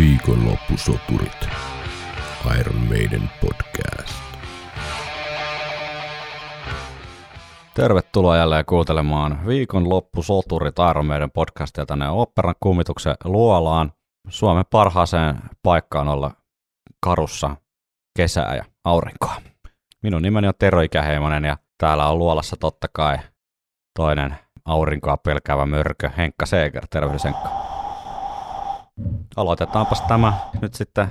Viikonloppusoturit. Iron Maiden podcast. Tervetuloa jälleen kuuntelemaan Viikonloppusoturit Iron Maiden podcastia tänne operan kummituksen luolaan. Suomen parhaaseen paikkaan olla karussa kesää ja aurinkoa. Minun nimeni on Tero Ikäheimonen ja täällä on luolassa totta kai toinen aurinkoa pelkäävä mörkö Henkka Seeger. Tervehdys Henkka. Aloitetaanpas tämä nyt sitten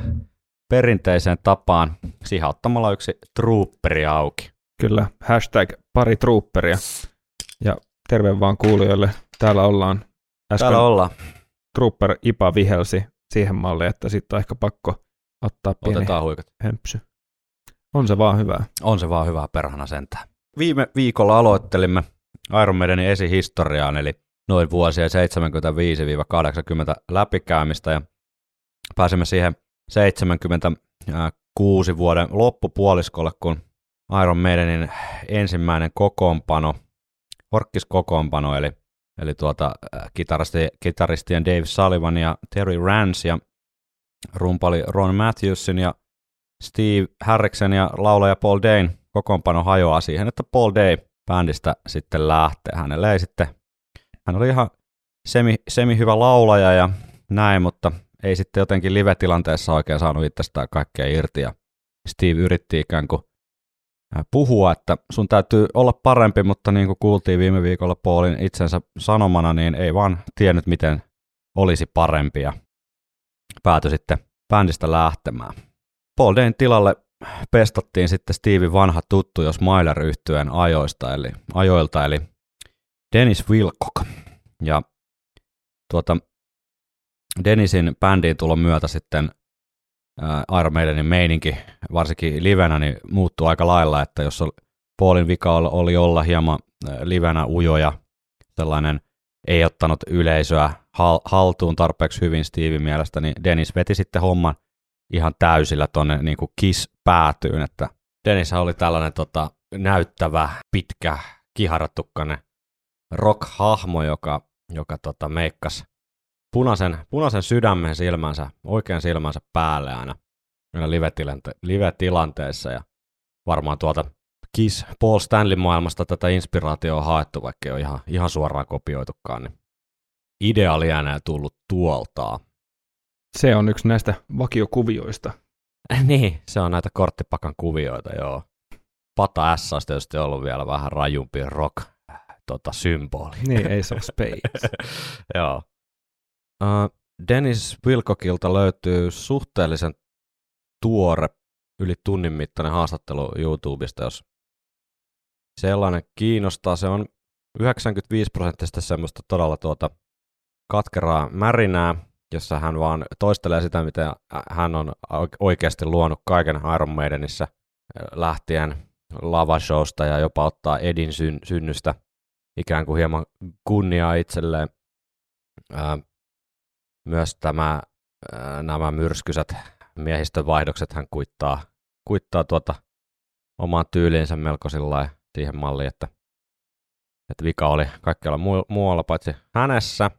perinteiseen tapaan sihauttamalla yksi trooperi auki. Kyllä, hashtag pari trooperia. Ja terve vaan kuulijoille. Täällä ollaan. Äsken Täällä ollaan. trooper Ipa vihelsi siihen malliin, että sitten on ehkä pakko ottaa pieni Otetaan huikat. hempsy. On se vaan hyvää. On se vaan hyvää perhana sentään. Viime viikolla aloittelimme Iron Maidenin esihistoriaan, eli noin vuosien 75-80 läpikäymistä, ja pääsimme siihen 76 vuoden loppupuoliskolle, kun Iron Maidenin ensimmäinen kokoonpano, orkkiskokoonpano, eli, eli tuota, äh, kitaristi, kitaristien Dave Sullivan ja Terry Rance ja rumpali Ron Matthewsin ja Steve Harriksen ja laulaja Paul Dane kokoonpano hajoaa siihen, että Paul Day bändistä sitten lähtee. Hänelle ei sitten, hän oli ihan semi, semi hyvä laulaja ja näin, mutta ei sitten jotenkin live-tilanteessa oikein saanut itsestään kaikkea irti ja Steve yritti ikään kuin äh, puhua, että sun täytyy olla parempi, mutta niin kuin kuultiin viime viikolla Paulin itsensä sanomana, niin ei vaan tiennyt, miten olisi parempi ja päätyi sitten bändistä lähtemään. Paul Dayn tilalle pestattiin sitten Steven vanha tuttu, jos Mailer yhtyeen ajoista, eli ajoilta, eli Dennis Wilcock. Ja tuota, Dennisin bändiin tulon myötä sitten Iron Maidenin meininki, varsinkin livenä, niin muuttui aika lailla, että jos Paulin vika oli olla hieman livenä ujoja, sellainen ei ottanut yleisöä haltuun tarpeeksi hyvin Steven mielestä, niin Dennis veti sitten homman ihan täysillä tuonne niin Kiss päätyyn, että Dennis oli tällainen tota, näyttävä, pitkä, kiharatukkainen rock-hahmo, joka, joka tota, meikkas punaisen, punaisen sydämen silmänsä, oikean silmänsä päälle aina, live-tilante- live-tilanteessa ja varmaan tuolta Kiss Paul Stanley maailmasta tätä inspiraatioa on haettu, vaikka ei ole ihan, ihan suoraan kopioitukaan, niin idea enää tullut tuolta. Se on yksi näistä vakiokuvioista. niin, se on näitä korttipakan kuvioita, joo. Pata S olisi tietysti ollut vielä vähän rajumpi rock tota, symboli. Niin, ei se ole Space. joo. Uh, Dennis Wilcockilta löytyy suhteellisen tuore, yli tunnin mittainen haastattelu YouTubesta, jos sellainen kiinnostaa. Se on 95 prosenttista semmoista todella tuota katkeraa märinää, jossa hän vaan toistelee sitä, mitä hän on oikeasti luonut kaiken Iron Maidenissä lähtien lavashowsta ja jopa ottaa Edin syn- synnystä ikään kuin hieman kunniaa itselleen. Myös tämä, nämä myrskysät miehistövaihdokset hän kuittaa, kuittaa tuota omaan tyyliinsä melko siihen malliin, että, että vika oli kaikkialla muu- muualla paitsi hänessä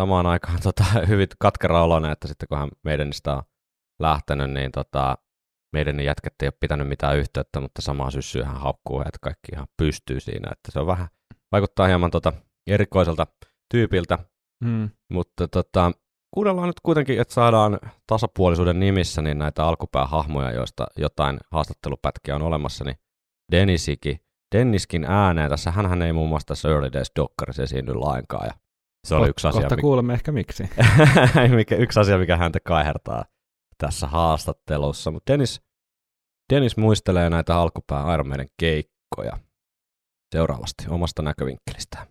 samaan aikaan tota, hyvin katkera oloinen, että sitten kun hän meidän on lähtenyt, niin tota, meidän jätket ei ole pitänyt mitään yhteyttä, mutta samaa syssyä hän haukkuu, että kaikki ihan pystyy siinä, että se on vähän, vaikuttaa hieman tota, erikoiselta tyypiltä, hmm. mutta tota, kuunnellaan nyt kuitenkin, että saadaan tasapuolisuuden nimissä niin näitä alkupäähahmoja, joista jotain haastattelupätkiä on olemassa, niin Denisikin, Denniskin ääneen, tässä hän ei muun muassa tässä Early Days Dokkarissa esiinny lainkaan, ja se oli yksi asia. Kohta kuulemme ehkä miksi. mikä, yksi asia, mikä häntä kaihertaa tässä haastattelussa. Mutta Dennis, Dennis muistelee näitä alkupään Iron Maiden keikkoja seuraavasti omasta näkövinkkelistään.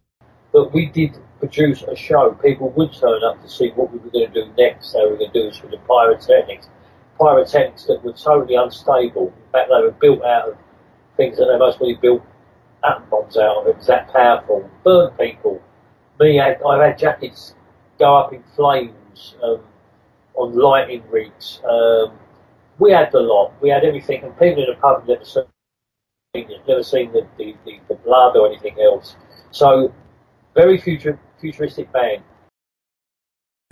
But we did produce a show. People would turn up to see what we were going to do next, we were going to do this with the pyrotechnics. Pyrotechnics that were totally unstable. In fact, they were built out of things that they mostly built atom bombs out of. It was that powerful. Burn people me, I've had jackets go up in flames um, on lighting rigs. Um, we had the lot. We had everything, and people in the pub never seen it, never seen the, the, the, the blood or anything else. So, very future, futuristic band.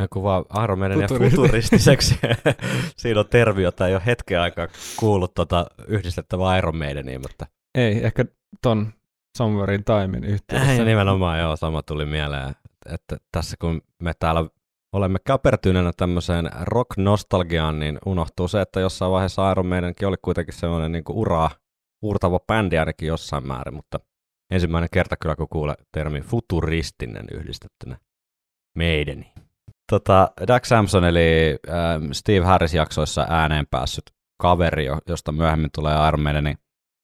Joku vaan Iron Maiden ja Futuristi. futuristiseksi. Siinä on termi, jota ei ole hetken aikaa kuullut tota yhdistettävää Iron Maideniin, mutta Ei, ehkä ton Somewhere in Timein yhteydessä. ja nimenomaan joo, sama tuli mieleen, että tässä kun me täällä olemme käpertyneenä tämmöiseen rock-nostalgiaan, niin unohtuu se, että jossain vaiheessa Iron Maidenkin oli kuitenkin semmoinen niin uraa uurtava bändi ainakin jossain määrin, mutta ensimmäinen kerta kyllä kun kuulee termi futuristinen yhdistettynä Maideniin. Tota, Doug Samson eli ähm, Steve Harris jaksoissa ääneen päässyt kaveri, jo- josta myöhemmin tulee Iron Maidenin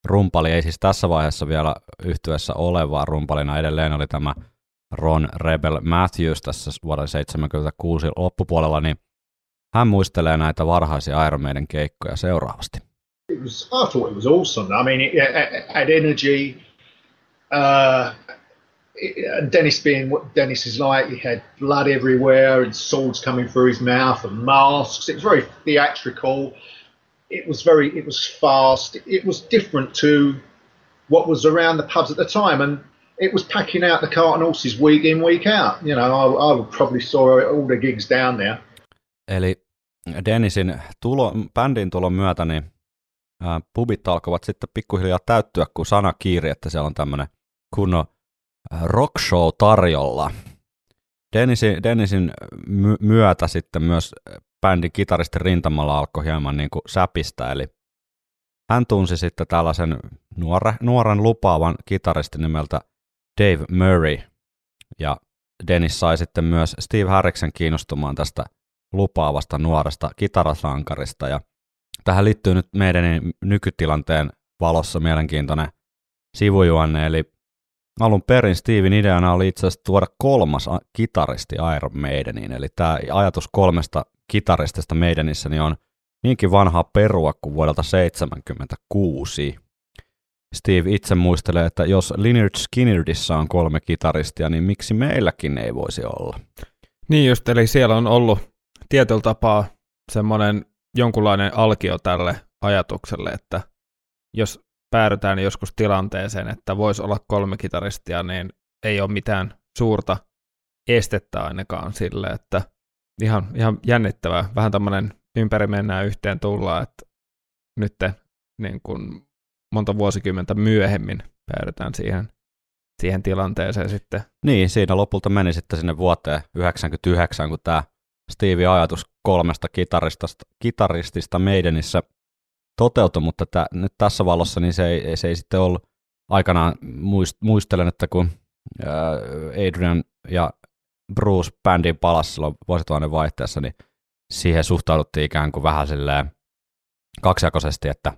rumpali, ei siis tässä vaiheessa vielä yhtyessä ole, vaan rumpalina edelleen oli tämä Ron Rebel Matthews tässä vuoden 76 loppupuolella, niin hän muistelee näitä varhaisia Iron Maiden keikkoja seuraavasti. it was I thought it was awesome. I mean, it, it had energy. Uh, it, Dennis being what Dennis is like, he had blood everywhere and swords coming through his mouth and masks. It was very theatrical. It was very, it was fast. It was different to what was around the pubs at the time, and it was packing out the cart and horses week in, week out. You know, I, I probably saw all the gigs down there. Eli Dennisin tulo, bändin tulon myötä niin ää, pubit alkoivat sitten pikkuhiljaa täyttyä, kun sana kiiri, että siellä on tämmöinen kunnon ää, rock show tarjolla. Dennisin, Dennisin my- myötä sitten myös bändin kitaristin rintamalla alkoi hieman niin kuin säpistä, eli hän tunsi sitten tällaisen nuore, nuoren lupaavan kitaristin nimeltä Dave Murray, ja Dennis sai sitten myös Steve Harriksen kiinnostumaan tästä lupaavasta nuoresta kitarasankarista. Ja tähän liittyy nyt meidän nykytilanteen valossa mielenkiintoinen sivujuonne, eli alun perin Steven ideana oli itse asiassa tuoda kolmas kitaristi Iron Maideniin, eli tämä ajatus kolmesta kitaristista Maidenissä niin on niinkin vanhaa perua kuin vuodelta 1976. Steve itse muistelee, että jos Lynyrd Skynyrdissa on kolme kitaristia, niin miksi meilläkin ei voisi olla? Niin just, eli siellä on ollut tietyllä tapaa semmoinen jonkunlainen alkio tälle ajatukselle, että jos päädytään joskus tilanteeseen, että voisi olla kolme kitaristia, niin ei ole mitään suurta estettä ainakaan sille, että ihan, ihan jännittävää. Vähän tämmöinen ympäri mennään yhteen tullaan, että nyt niin kuin monta vuosikymmentä myöhemmin päädytään siihen, siihen tilanteeseen sitten. Niin, siinä lopulta meni sitten sinne vuoteen 99, kun tämä Stevie ajatus kolmesta kitaristista, kitaristista toteutui, mutta tää, nyt tässä valossa niin se ei, se ei sitten ollut aikanaan, muist, muistelen, että kun ää, Adrian ja Bruce bändiin palasi silloin vuosituhannen vaihteessa, niin siihen suhtauduttiin ikään kuin vähän silleen kaksijakoisesti, että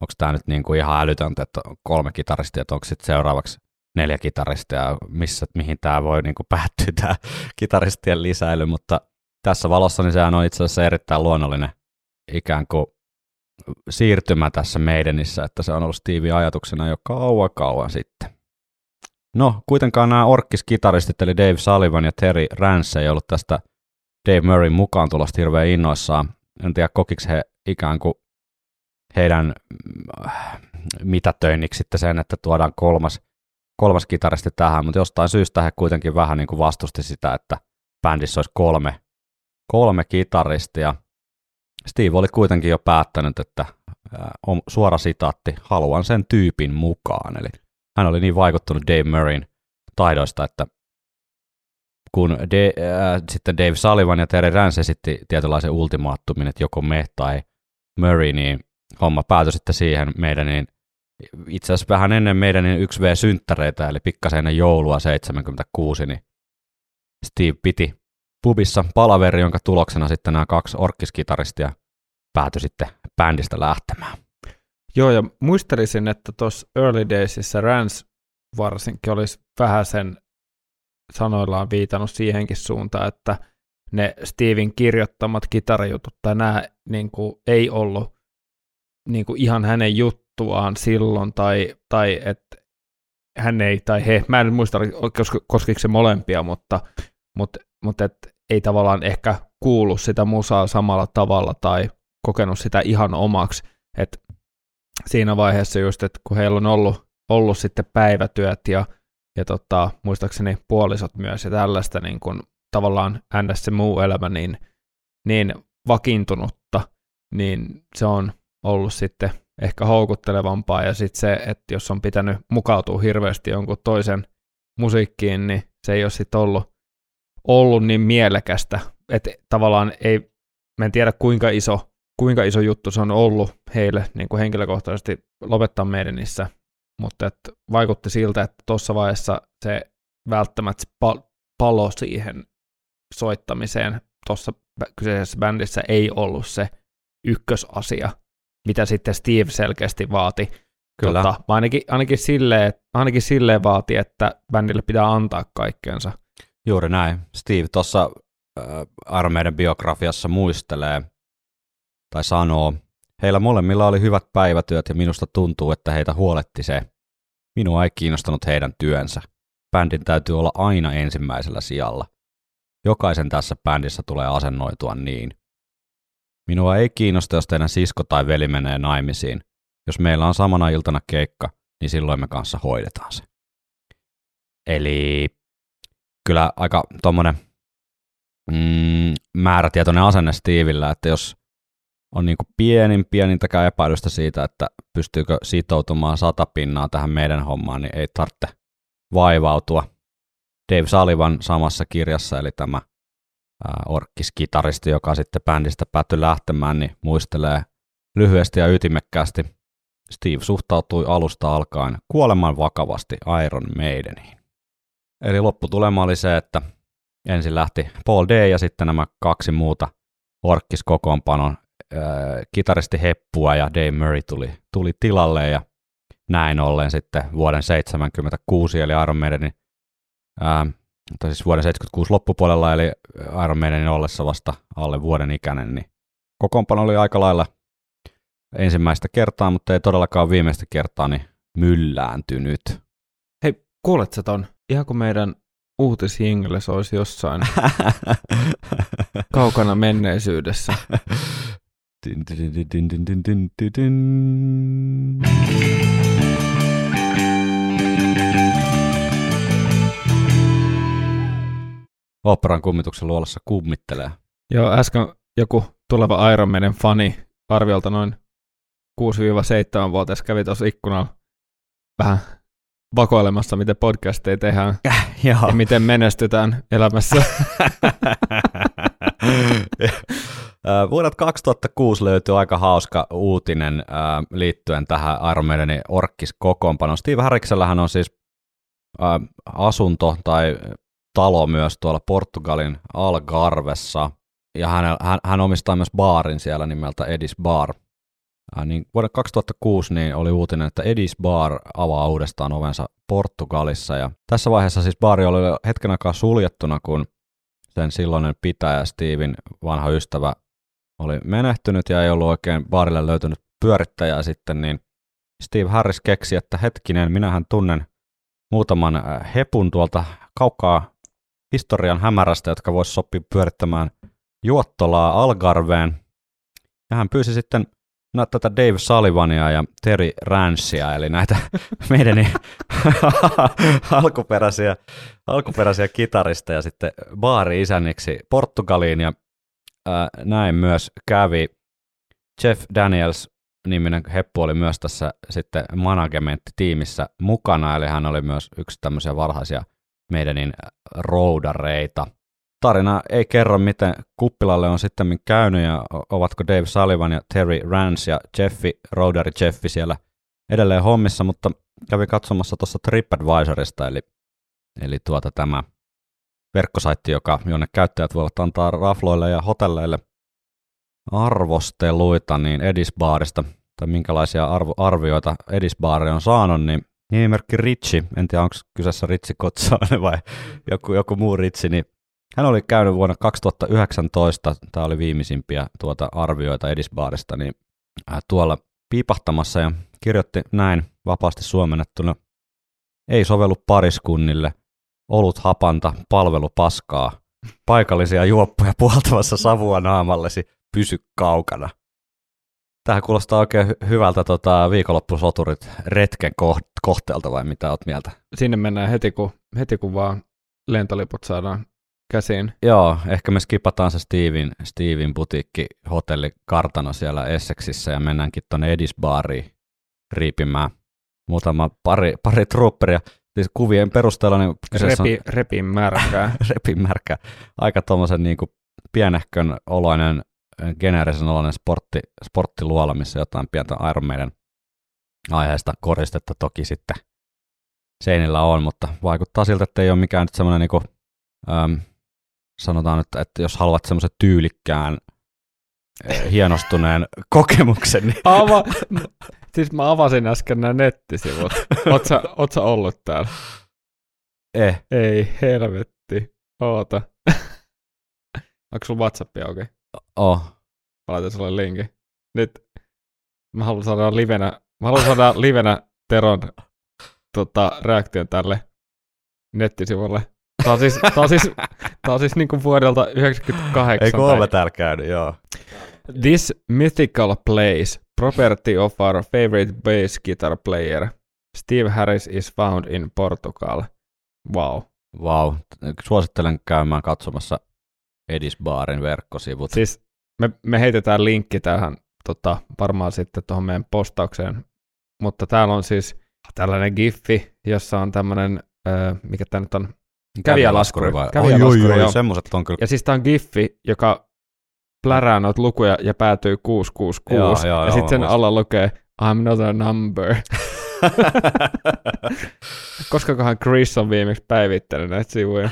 onko tämä nyt niin kuin ihan älytöntä, että on kolme kitaristia, että onko sitten seuraavaksi neljä kitaristia, missä, mihin tämä voi niin kuin päättyä tämä kitaristien lisäily, mutta tässä valossa niin sehän on itse asiassa erittäin luonnollinen ikään kuin siirtymä tässä meidänissä, että se on ollut Stevie ajatuksena jo kauan kauan sitten. No, kuitenkaan nämä orkkiskitaristit, eli Dave Sullivan ja Terry Rance ei ollut tästä Dave Murrayn mukaan tulosta hirveän innoissaan. En tiedä, kokiksi he ikään kuin heidän äh, mitätöinniksi sitten sen, että tuodaan kolmas, kolmas kitaristi tähän, mutta jostain syystä he kuitenkin vähän niin kuin vastusti sitä, että bändissä olisi kolme, kolme kitaristia. Steve oli kuitenkin jo päättänyt, että äh, on suora sitaatti, haluan sen tyypin mukaan. Eli hän oli niin vaikuttunut Dave Murrayn taidoista, että kun De, äh, sitten Dave Sullivan ja Terry Rance esitti tietynlaisen ultimaattumin, että joko me tai Murray, niin homma päätyi sitten siihen meidän niin itse asiassa vähän ennen meidän niin 1V-synttäreitä, eli pikkasen ennen joulua 76, niin Steve piti pubissa palaveri, jonka tuloksena sitten nämä kaksi orkkiskitaristia päätyi sitten bändistä lähtemään. Joo, ja muistelisin, että tuossa Early Daysissa Rance varsinkin olisi vähän sen sanoillaan viitannut siihenkin suuntaan, että ne Steven kirjoittamat kitarijutut tai nämä niin kuin, ei ollut niin kuin, ihan hänen juttuaan silloin, tai, tai että hän ei, tai he, mä en muista, koskiko se molempia, mutta, mutta, mutta et, ei tavallaan ehkä kuulu sitä musaa samalla tavalla tai kokenut sitä ihan omaksi, että siinä vaiheessa just, että kun heillä on ollut, ollut sitten päivätyöt ja, ja tota, muistaakseni puolisot myös ja tällaista, niin kun tavallaan ns. se muu elämä niin, niin vakiintunutta, niin se on ollut sitten ehkä houkuttelevampaa, ja sitten se, että jos on pitänyt mukautua hirveästi jonkun toisen musiikkiin, niin se ei ole sitten ollut, ollut niin mielekästä, että tavallaan ei, mä en tiedä kuinka iso, kuinka iso juttu se on ollut heille niin kuin henkilökohtaisesti lopettaa meidänissä, mutta että vaikutti siltä, että tuossa vaiheessa se välttämättä pal- palo siihen soittamiseen tuossa kyseisessä bändissä ei ollut se ykkösasia, mitä sitten Steve selkeästi vaati. Kyllä. Tota, ainakin, ainakin, silleen, ainakin silleen vaati, että bändille pitää antaa kaikkeensa. Juuri näin. Steve tuossa äh, Iron Maiden biografiassa muistelee tai sanoo, heillä molemmilla oli hyvät päivätyöt ja minusta tuntuu, että heitä huoletti se. Minua ei kiinnostanut heidän työnsä. Bändin täytyy olla aina ensimmäisellä sijalla. Jokaisen tässä bändissä tulee asennoitua niin. Minua ei kiinnosta, jos teidän sisko tai veli menee naimisiin. Jos meillä on samana iltana keikka, niin silloin me kanssa hoidetaan se. Eli kyllä aika tuommoinen mm, määrätietoinen asenne Steveillä, että jos on niin pienin pienintäkään epäilystä siitä, että pystyykö sitoutumaan sata pinnaa tähän meidän hommaan, niin ei tarvitse vaivautua. Dave Sullivan samassa kirjassa, eli tämä orkkiskitaristi, joka sitten bändistä päättyi lähtemään, niin muistelee lyhyesti ja ytimekkäästi. Steve suhtautui alusta alkaen kuoleman vakavasti Iron Maideniin. Eli lopputulema oli se, että ensin lähti Paul D. ja sitten nämä kaksi muuta orkkiskokoonpanon kitaristi Heppua ja Dave Murray tuli, tuli tilalle ja näin ollen sitten vuoden 76 eli Iron Maidenin tai siis vuoden 76 loppupuolella, eli Iron Maidenin ollessa vasta alle vuoden ikäinen, niin kokoonpano oli aika lailla ensimmäistä kertaa, mutta ei todellakaan viimeistä kertaa niin myllääntynyt. Hei, kuuletko ton? Ihan kuin meidän uutisjingles olisi jossain kaukana menneisyydessä. Operan kummituksen luolassa kummittelee. Joo, äsken joku tuleva Iron Maiden fani arviolta noin 6-7-vuotias kävi tuossa ikkunalla vähän vakoilemassa, miten podcasteja tehdään äh, ja miten menestytään elämässä. Vuodelta 2006 löytyy aika hauska uutinen äh, liittyen tähän Iron Maidenin orkkiskokoonpanoon. Steve Harriksellähän on siis äh, asunto tai talo myös tuolla Portugalin Algarvessa, ja hän, hän, hän omistaa myös baarin siellä nimeltä Edis Bar. Niin vuoden 2006 niin oli uutinen, että Edis Bar avaa uudestaan ovensa Portugalissa, ja tässä vaiheessa siis baari oli hetken aikaa suljettuna, kun sen silloinen pitäjä Steven vanha ystävä oli menehtynyt ja ei ollut oikein baarille löytynyt pyörittäjää sitten, niin Steve Harris keksi, että hetkinen, minähän tunnen muutaman hepun tuolta kaukaa historian hämärästä, jotka voisi sopia pyörittämään Juottolaa Algarveen. Ja hän pyysi sitten no, tätä Dave Sullivania ja Terry Ransia, eli näitä meidän alkuperäisiä, alkuperäisiä kitaristeja sitten baari-isänniksi Portugaliin, ja ää, näin myös kävi Jeff Daniels niminen heppu oli myös tässä sitten managementtitiimissä mukana, eli hän oli myös yksi tämmöisiä varhaisia meidänin roudareita. Tarina ei kerro, miten kuppilalle on sitten käynyt ja ovatko Dave Sullivan ja Terry Rance ja Jeffi, roudari Jeffi siellä edelleen hommissa, mutta kävin katsomassa tuossa TripAdvisorista, eli, eli tuota tämä verkkosaitti, joka, jonne käyttäjät voivat antaa rafloille ja hotelleille arvosteluita niin Edisbaarista, tai minkälaisia arvo, arvioita Edisbaari on saanut, niin nimimerkki Ritchi, en tiedä onko kyseessä Ritsi Kotsainen vai joku, joku muu Ritsi, niin hän oli käynyt vuonna 2019, tämä oli viimeisimpiä tuota arvioita Edisbaarista, niin äh, tuolla piipahtamassa ja kirjoitti näin vapaasti suomennettuna, ei sovellu pariskunnille, olut hapanta, palvelu paskaa, paikallisia juoppuja puhaltamassa savua naamallesi, pysy kaukana. Tähän kuulostaa oikein hy- hyvältä tota, viikonloppusoturit retken kohteelta vai mitä oot mieltä? Sinne mennään heti kun, heti kun vaan lentoliput saadaan käsin. Joo, ehkä me skipataan se Steven, Steven butiikki hotelli kartano siellä Essexissä ja mennäänkin tuonne Edis Bariin riipimään muutama pari, pari trooperia. Siis kuvien perusteella niin Repi, repin märkää. on repin märkä. Aika tuommoisen niin pienehkön oloinen, geneerisen oloinen sportti, sporttiluola, missä jotain pientä Iron Maiden aiheesta koristetta toki sitten seinillä on, mutta vaikuttaa siltä, että ei ole mikään nyt semmoinen niin äm, sanotaan nyt, että jos haluat semmoisen tyylikkään, äh, hienostuneen kokemuksen, niin Ava, siis mä avasin äsken nämä nettisivut. Oot sä, oot sä ollut täällä? eh, Ei, helvetti. Oota. Onko sulla Whatsappi auki? Oh, Mä laitan sulle linkin. Nyt mä haluan saada livenä, mä haluan saada livenä Teron tota, reaktion tälle nettisivulle. Tää on siis, tää on siis, tää on siis niinku vuodelta 98. ei ole täällä käynyt, joo. This mythical place, property of our favorite bass guitar player, Steve Harris is found in Portugal. Wow. Wow. Suosittelen käymään katsomassa Edis Baarin verkkosivut. Siis me, me heitetään linkki tähän tota, varmaan sitten tuohon meidän postaukseen, mutta täällä on siis tällainen giffi, jossa on tämmöinen, öö, mikä tämä nyt on, kävijälaskuri. vai? Kävijälaskuri, oi, oi, joo. oi, semmoset on kyllä. ja siis tämä on giffi, joka plärää noita lukuja ja päätyy 666, Joo, joo, ja sitten sen alla lukee I'm not a number. Koskakohan Chris on viimeksi päivittänyt näitä sivuja?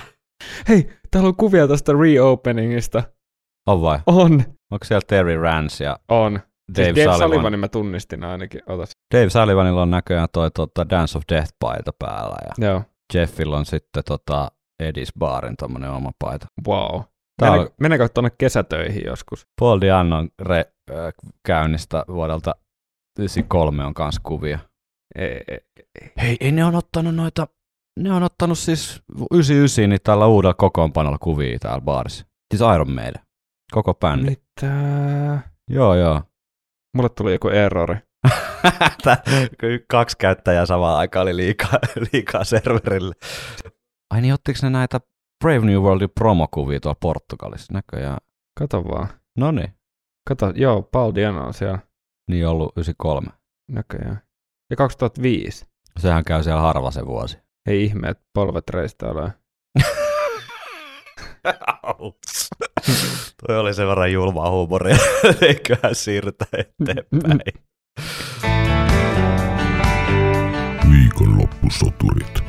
Hei, täällä on kuvia tästä reopeningista. on vai? On. Onko siellä Terry Rance ja On. Dave, siis Dave Sullivan? Sullivanin mä tunnistin ainakin. Otas. Dave Sullivanilla on näköjään toi tota, Dance of Death-paita päällä ja Joo. Jeffillä on sitten tota, Edis Baarin tommonen oma paita. Wow. Tää on Mennäänkö, mennäänkö tuonne kesätöihin joskus? Paul Diannon re, äh, käynnistä vuodelta 93 on kans kuvia. Ei, ei, Hei, ei ne on ottanut noita, ne on ottanut siis 99 niin tällä uudella kokoonpanolla kuvia täällä baarissa. Siis Iron Maiden. Koko bändi. Mitä? Joo, joo. Mulle tuli joku errori. Kaksi käyttäjää samaan aikaan oli liikaa, liikaa serverille. Ai niin, ottiko ne näitä Brave New Worldin promokuvia tuolla Portugalissa näköjään? Kato vaan. No niin, Kato, joo, Paul Diano on siellä niin ollut 93. näköjään. Ja 2005. Sehän käy siellä harva se vuosi. Ei ihme, että polvet reistailee. Toi oli sen verran julmaa huumoria. Eiköhän siirrytä eteenpäin. Viikonloppusoturit.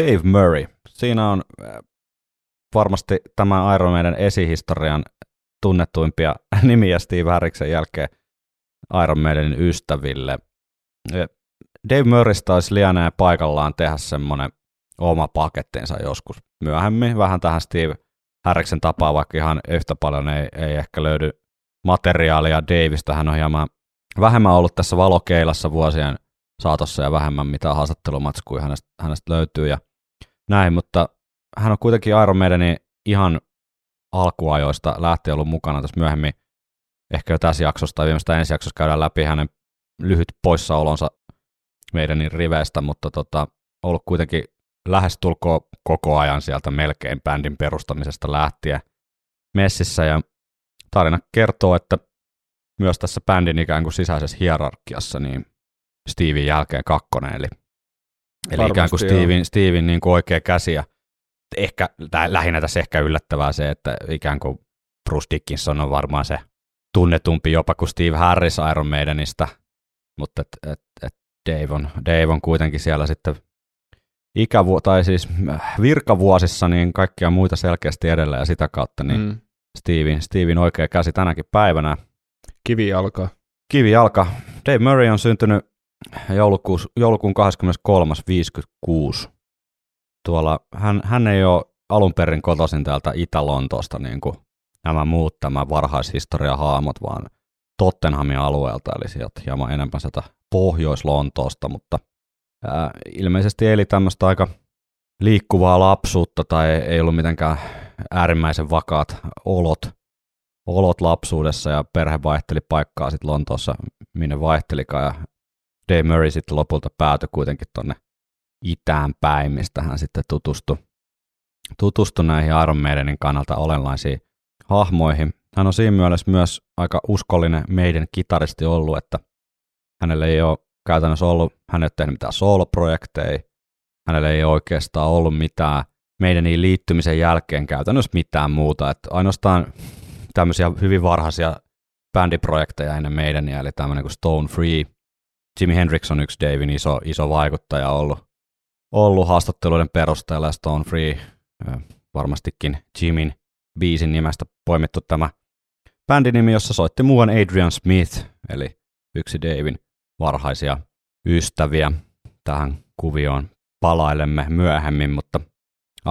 Dave Murray. Siinä on äh, varmasti tämän Iron Maiden esihistorian tunnettuimpia nimiä Steve Harriksen jälkeen Iron Maidenin ystäville. Dave Murraysta olisi lienee paikallaan tehdä semmoinen oma pakettinsa joskus myöhemmin. Vähän tähän Steve Harriksen tapaa, vaikka ihan yhtä paljon ei, ei ehkä löydy materiaalia Davista. Hän on hieman vähemmän ollut tässä valokeilassa vuosien saatossa ja vähemmän mitä haastattelumatskuja hänestä, hänestä löytyy ja näin, mutta hän on kuitenkin Iron Maidenin ihan alkuajoista lähtien ollut mukana tässä myöhemmin. Ehkä jo tässä jaksossa tai viimeistä ensi jaksossa käydään läpi hänen lyhyt poissaolonsa meidänin riveistä, mutta tota, ollut kuitenkin lähestulkoon koko ajan sieltä melkein bändin perustamisesta lähtien messissä. Ja tarina kertoo, että myös tässä bändin ikään kuin sisäisessä hierarkiassa niin Steven jälkeen kakkonen, eli, eli ikään kuin. Steven, Steven niin kuin oikea käsi. Ja ehkä, tai lähinnä tässä ehkä yllättävää se, että ikään kuin Bruce Dickinson on varmaan se tunnetumpi jopa kuin Steve Harris Iron Maidenista, mutta et, et, et Dave, on, Dave on kuitenkin siellä sitten ikävu- tai siis äh, virkavuosissa niin kaikkia muita selkeästi edellä ja sitä kautta niin mm. Steven, Steven oikea käsi tänäkin päivänä. Kivi alkaa. Kivi jalka. Dave Murray on syntynyt joulukuus, joulukuun 23.56. Tuolla, hän, hän ei ole alun perin kotoisin täältä Itä-Lontoosta, niin kuin nämä muut tämä varhaishistorian haamot, vaan Tottenhamin alueelta, eli sieltä hieman enemmän sieltä Pohjois-Lontoosta, mutta ää, ilmeisesti eli tämmöistä aika liikkuvaa lapsuutta tai ei ollut mitenkään äärimmäisen vakaat olot, olot lapsuudessa ja perhe vaihteli paikkaa sitten Lontoossa, minne vaihtelikaan ja Dave Murray sitten lopulta päätyi kuitenkin tonne itään päin, mistä hän sitten tutustui, tutustui näihin Iron Maidenin kannalta olennaisiin hahmoihin. Hän on siinä mielessä myös aika uskollinen meidän kitaristi ollut, että hänelle ei ole käytännössä ollut, hän ei ole tehnyt mitään soloprojekteja, hänellä ei oikeastaan ollut mitään meidän niin liittymisen jälkeen käytännössä mitään muuta, että ainoastaan tämmöisiä hyvin varhaisia bändiprojekteja ennen meidän, eli tämmöinen kuin Stone Free. Jimi Hendrix on yksi Davin iso, iso vaikuttaja ollut, ollut haastatteluiden perusteella ja Stone Free varmastikin Jimin biisin nimestä poimittu tämä bändinimi, jossa soitti muuan Adrian Smith, eli yksi Davin varhaisia ystäviä. Tähän kuvioon palailemme myöhemmin, mutta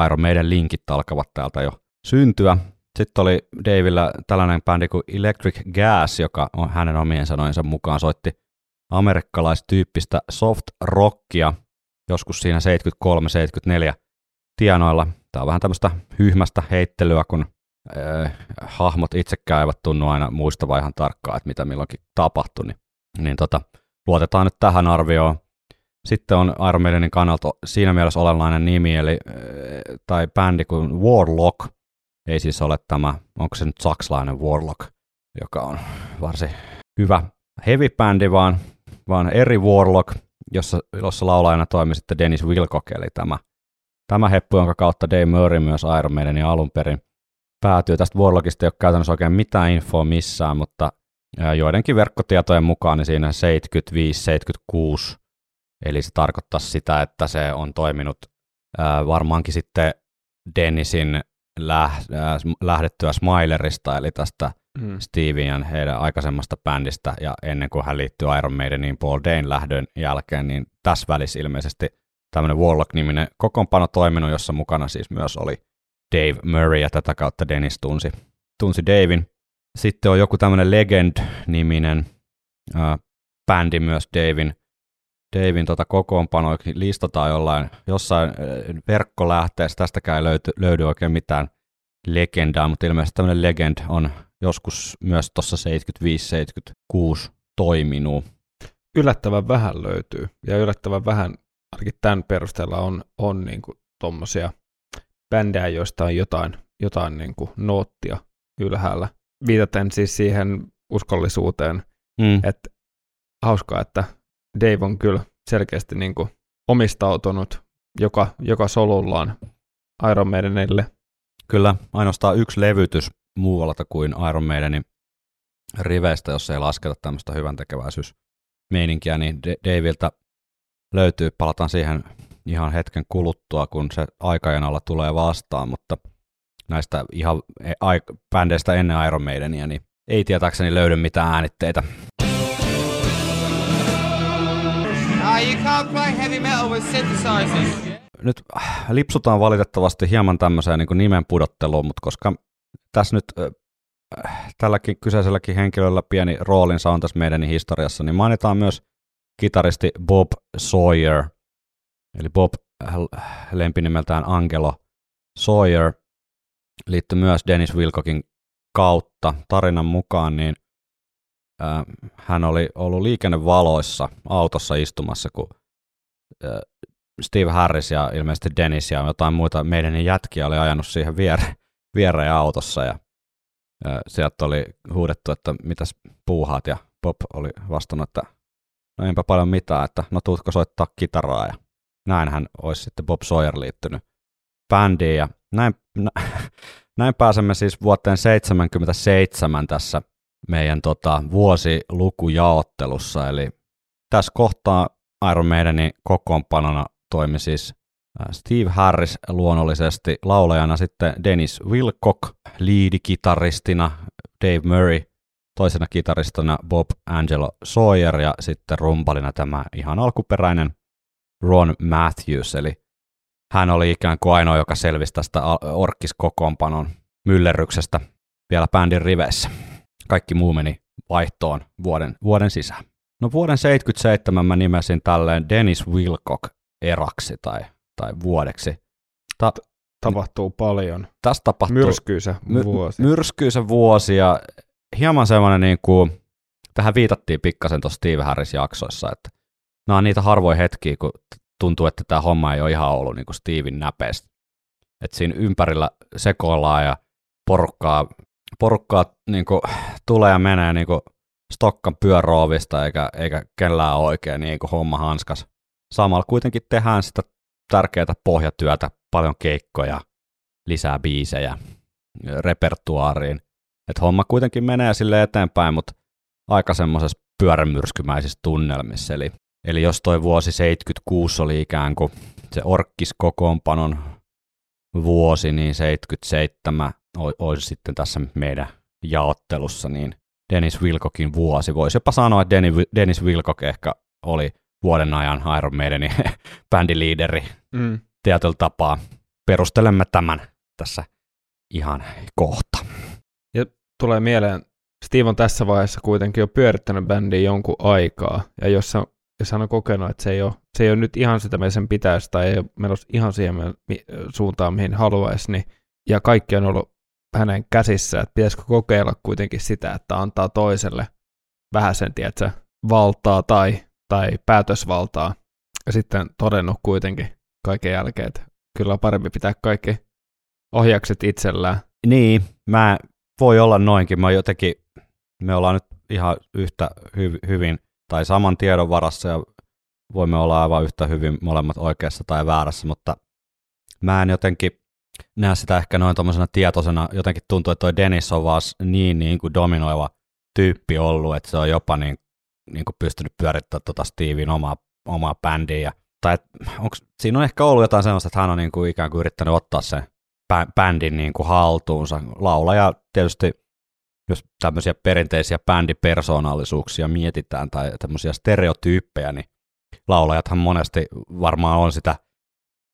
Iron Maiden linkit alkavat täältä jo syntyä. Sitten oli Davilla tällainen bändi kuin Electric Gas, joka on hänen omien sanojensa mukaan soitti amerikkalaistyyppistä soft rockia joskus siinä 73-74 tienoilla. Tämä on vähän tämmöistä hyhmästä heittelyä, kun äh, hahmot itsekään eivät tunnu aina muistava ihan tarkkaan, että mitä milloinkin tapahtui. Niin, niin tota, luotetaan nyt tähän arvioon. Sitten on Iron Maidenin kannalta siinä mielessä olennainen nimi, eli, tai bändi kuin Warlock, ei siis ole tämä, onko se nyt saksalainen Warlock, joka on varsin hyvä heavy-bändi, vaan, vaan eri Warlock, jossa, jossa laulajana toimi sitten Dennis Wilcock, eli tämä, tämä heppu, jonka kautta Dave Murray myös Iron Maidenin alun perin päätyy. Tästä Warlockista ei ole käytännössä oikein mitään infoa missään, mutta joidenkin verkkotietojen mukaan niin siinä 75-76 Eli se tarkoittaa sitä, että se on toiminut varmaankin sitten Dennisin lähdettyä Smilerista, eli tästä mm. Steven heidän aikaisemmasta bändistä, ja ennen kuin hän liittyy Iron Maideniin Paul Dane lähdön jälkeen, niin tässä välissä ilmeisesti tämmöinen Warlock-niminen kokoonpano toiminut, jossa mukana siis myös oli Dave Murray, ja tätä kautta Dennis tunsi, tunsi Davin. Sitten on joku tämmöinen Legend-niminen ää, bändi myös Davin Davin tota kokoonpanoa listataan jollain, jossain verkkolähteessä, tästäkään ei löyty, löydy oikein mitään legendaa, mutta ilmeisesti tämmöinen legend on joskus myös tuossa 75-76 toiminut. Yllättävän vähän löytyy, ja yllättävän vähän, ainakin tämän perusteella on, on niin tuommoisia bändejä, joista on jotain, jotain niin kuin noottia ylhäällä. Viitaten siis siihen uskollisuuteen, mm. että hauskaa, että Dave on kyllä selkeästi niin kuin omistautunut joka, joka solullaan Iron Maidenille. Kyllä, ainoastaan yksi levytys muualta kuin Iron Maidenin riveistä, jos ei lasketa tämmöistä hyvän tekeväisyysmeininkiä, niin Davilta löytyy, palataan siihen ihan hetken kuluttua, kun se aikajanalla tulee vastaan, mutta näistä ihan e, bändeistä ennen Iron Maidenia, niin ei tietääkseni löydy mitään äänitteitä. Nyt äh, lipsutaan valitettavasti hieman tämmöiseen niin nimen pudotteluun, mutta koska tässä nyt äh, tälläkin kyseiselläkin henkilöllä pieni roolinsa on tässä meidän historiassa, niin mainitaan myös kitaristi Bob Sawyer, eli Bob äh, lempinimeltään Angelo Sawyer, liittyy myös Dennis Wilcockin kautta tarinan mukaan, niin äh, hän oli ollut liikennevaloissa autossa istumassa, kun äh, Steve Harris ja ilmeisesti Dennis ja jotain muita meidän jätkiä oli ajanut siihen viere, viereen autossa ja äh, sieltä oli huudettu, että mitäs puuhaat ja Bob oli vastannut, että no enpä paljon mitään, että no tuutko soittaa kitaraa ja näin hän olisi sitten Bob Sawyer liittynyt bändiin ja näin, näin pääsemme siis vuoteen 77 tässä meidän tota, vuosilukujaottelussa, eli tässä kohtaa Iron Maidenin kokoonpanona toimi siis Steve Harris luonnollisesti, laulajana sitten Dennis Wilcock, lead-kitaristina Dave Murray, toisena kitaristina Bob Angelo Sawyer ja sitten rumpalina tämä ihan alkuperäinen Ron Matthews, eli hän oli ikään kuin ainoa, joka selvisi tästä orkkiskokoonpanon myllerryksestä vielä bändin riveissä kaikki muu meni vaihtoon vuoden, vuoden sisään. No vuoden 77 mä nimesin tälleen Dennis Wilcock eraksi tai, tai vuodeksi. Ta- tapahtuu paljon. Tässä tapahtuu myrskyisä vuosi. My, myrskyisä vuosi ja hieman semmoinen niin kuin, tähän viitattiin pikkasen tuossa Steve Harris jaksoissa, että nämä on niitä harvoja hetkiä, kun tuntuu, että tämä homma ei ole ihan ollut niin kuin Steven näpeistä. Että siinä ympärillä sekoillaan ja porukkaa, porukkaa niin kuin, tulee ja menee niin kuin stokkan pyöroovista eikä, eikä kellään oikein niin kuin homma hanskas. Samalla kuitenkin tehdään sitä tärkeää pohjatyötä, paljon keikkoja, lisää biisejä repertuaariin. Että homma kuitenkin menee sille eteenpäin, mutta aika semmoisessa pyörämyrskymäisissä tunnelmissa. Eli, eli jos toi vuosi 76 oli ikään kuin se orkkiskokoonpanon vuosi, niin 77 olisi sitten tässä meidän jaottelussa, niin Dennis Wilcokin vuosi. Voisi jopa sanoa, että Dennis Wilcock ehkä oli vuoden ajan Iron Maidenin bändiliideri mm. tietyllä tapaa. Perustelemme tämän tässä ihan kohta. Ja tulee mieleen, Steve on tässä vaiheessa kuitenkin jo pyörittänyt bändiä jonkun aikaa, ja jos, hän, jos hän on kokenut, että se ei, ole, se ei ole nyt ihan sitä, mitä sen pitäisi, tai ei ole menossa ihan siihen suuntaan, mihin haluaisi, niin, ja kaikki on ollut hänen käsissä, että pitäisikö kokeilla kuitenkin sitä, että antaa toiselle vähän sen, tiedätkö, valtaa tai, tai päätösvaltaa, ja sitten todennut kuitenkin kaiken jälkeen, että kyllä on parempi pitää kaikki ohjakset itsellään. Niin, mä voi olla noinkin. Mä jotenkin, me ollaan nyt ihan yhtä hy- hyvin tai saman tiedon varassa ja voimme olla aivan yhtä hyvin molemmat oikeassa tai väärässä, mutta mä en jotenkin näe sitä ehkä noin tuommoisena tietoisena. Jotenkin tuntuu, että toi Dennis on vaan niin, niin kuin dominoiva tyyppi ollut, että se on jopa niin, niin kuin pystynyt pyörittämään tuota Steven omaa, omaa bändiä. Ja, tai onks, siinä on ehkä ollut jotain sellaista, että hän on niin kuin ikään kuin yrittänyt ottaa sen bändin niin kuin haltuunsa. Laulaja tietysti, jos tämmöisiä perinteisiä bändipersoonallisuuksia mietitään tai tämmöisiä stereotyyppejä, niin laulajathan monesti varmaan on sitä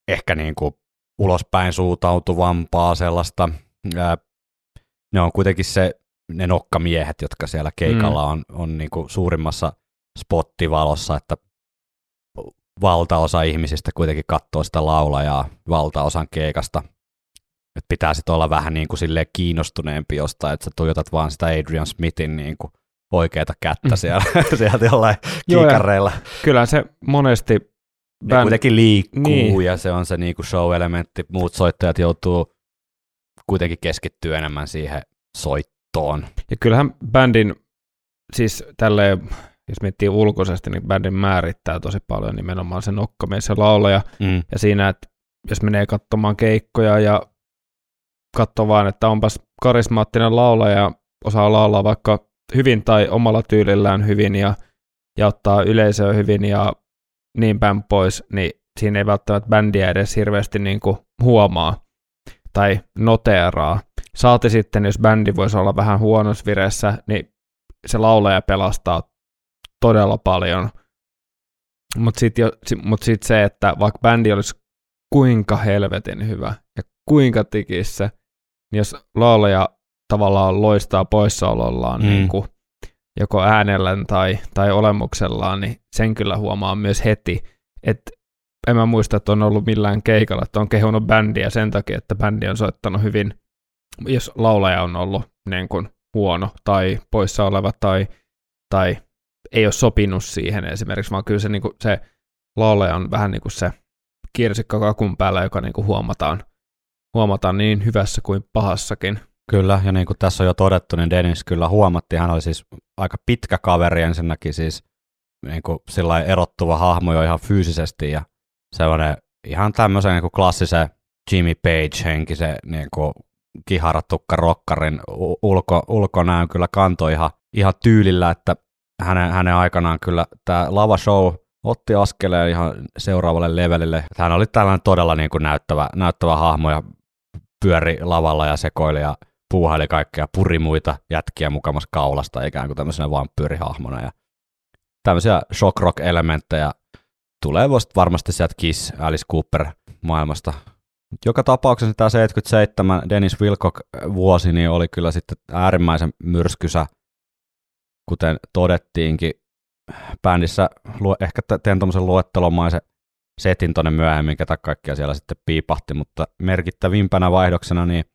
ehkä niin kuin ulospäin suutautuvampaa sellaista. ne on kuitenkin se, ne nokkamiehet, jotka siellä keikalla mm. on, on niin kuin suurimmassa spottivalossa, että valtaosa ihmisistä kuitenkin katsoo sitä laulajaa valtaosan keikasta että pitää sitten olla vähän niin kuin silleen kiinnostuneempi jostain, että sä tuijotat vaan sitä Adrian Smithin niin kuin oikeata kättä mm. siellä, sieltä jollain kiikareilla. Kyllä se monesti... Ne band... kuitenkin liikkuu niin. ja se on se niin kuin show-elementti. Muut soittajat joutuu kuitenkin keskittyä enemmän siihen soittoon. Ja kyllähän bändin, siis tälleen, jos miettii ulkoisesti, niin bändin määrittää tosi paljon nimenomaan se nokkamies ja laulaja. Mm. Ja siinä, että jos menee katsomaan keikkoja ja katso vaan, että onpas karismaattinen laulaja ja osaa laulaa vaikka hyvin tai omalla tyylillään hyvin ja, ja ottaa yleisöä hyvin ja niin päin pois, niin siinä ei välttämättä bändiä edes hirveästi niin kuin huomaa tai noteeraa. Saati sitten, jos bändi voisi olla vähän huonossa vireessä, niin se laulaja pelastaa todella paljon. Mutta sitten mut sit se, että vaikka bändi olisi kuinka helvetin hyvä ja kuinka tikissä, niin jos laulaja tavallaan loistaa poissaolollaan mm. niin kuin joko äänellä tai, tai olemuksellaan, niin sen kyllä huomaa myös heti. Että en mä muista, että on ollut millään keikalla, että on kehunut bändiä sen takia, että bändi on soittanut hyvin, jos laulaja on ollut niin kuin huono tai poissa oleva tai, tai ei ole sopinut siihen esimerkiksi, vaan kyllä se, niin kuin, se laulaja on vähän niin kuin se kirsikka kakun päällä, joka niin kuin huomataan huomataan niin hyvässä kuin pahassakin. Kyllä, ja niin kuin tässä on jo todettu, niin Dennis kyllä huomattiin, hän oli siis aika pitkä kaveri ensinnäkin siis niin kuin erottuva hahmo jo ihan fyysisesti ja sellainen ihan tämmöisen niin kuin klassisen Jimmy Page-henkisen niin kuin kiharatukka rokkarin ulko, ulkonäön kyllä kantoi ihan, ihan tyylillä, että hänen, hänen aikanaan kyllä tämä lava show otti askeleen ihan seuraavalle levelille. Hän oli tällainen todella niin kuin näyttävä, näyttävä hahmo ja pyöri lavalla ja sekoili ja puuhaili kaikkea, puri muita jätkiä mukamassa kaulasta ikään kuin tämmöisenä vampyyrihahmona ja tämmöisiä shock rock elementtejä tulee varmasti sieltä Kiss, Alice Cooper maailmasta. Joka tapauksessa tämä 77 Dennis Wilcock vuosi niin oli kyllä sitten äärimmäisen myrskysä, kuten todettiinkin. Bändissä ehkä teen tuommoisen luettelomaisen setin tonne myöhemmin, ketä kaikkia siellä sitten piipahti, mutta merkittävimpänä vaihdoksena niin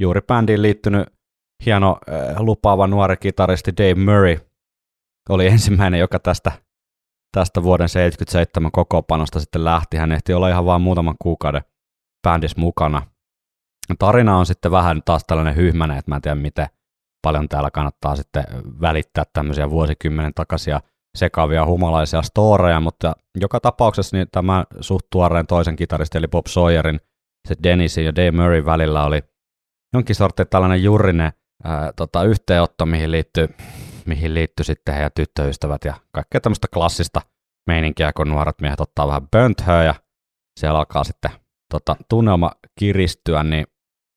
juuri bändiin liittynyt hieno äh, lupaava nuori kitaristi Dave Murray oli ensimmäinen, joka tästä tästä vuoden 77 kokoopanosta sitten lähti. Hän ehti olla ihan vain muutaman kuukauden bändissä mukana. Tarina on sitten vähän taas tällainen hyhmäinen, että mä en tiedä miten paljon täällä kannattaa sitten välittää tämmöisiä vuosikymmenen takaisia sekavia humalaisia storeja, mutta joka tapauksessa niin tämä suht tuoreen toisen kitaristin eli Bob Sawyerin, se Dennisin ja Dave Murray välillä oli jonkin sortin tällainen jurrinen ää, tota, yhteenotto, mihin liittyy, mihin liittyy sitten heidän tyttöystävät ja kaikkea tämmöistä klassista meininkiä, kun nuoret miehet ottaa vähän bönthöä ja siellä alkaa sitten tota, tunnelma kiristyä, niin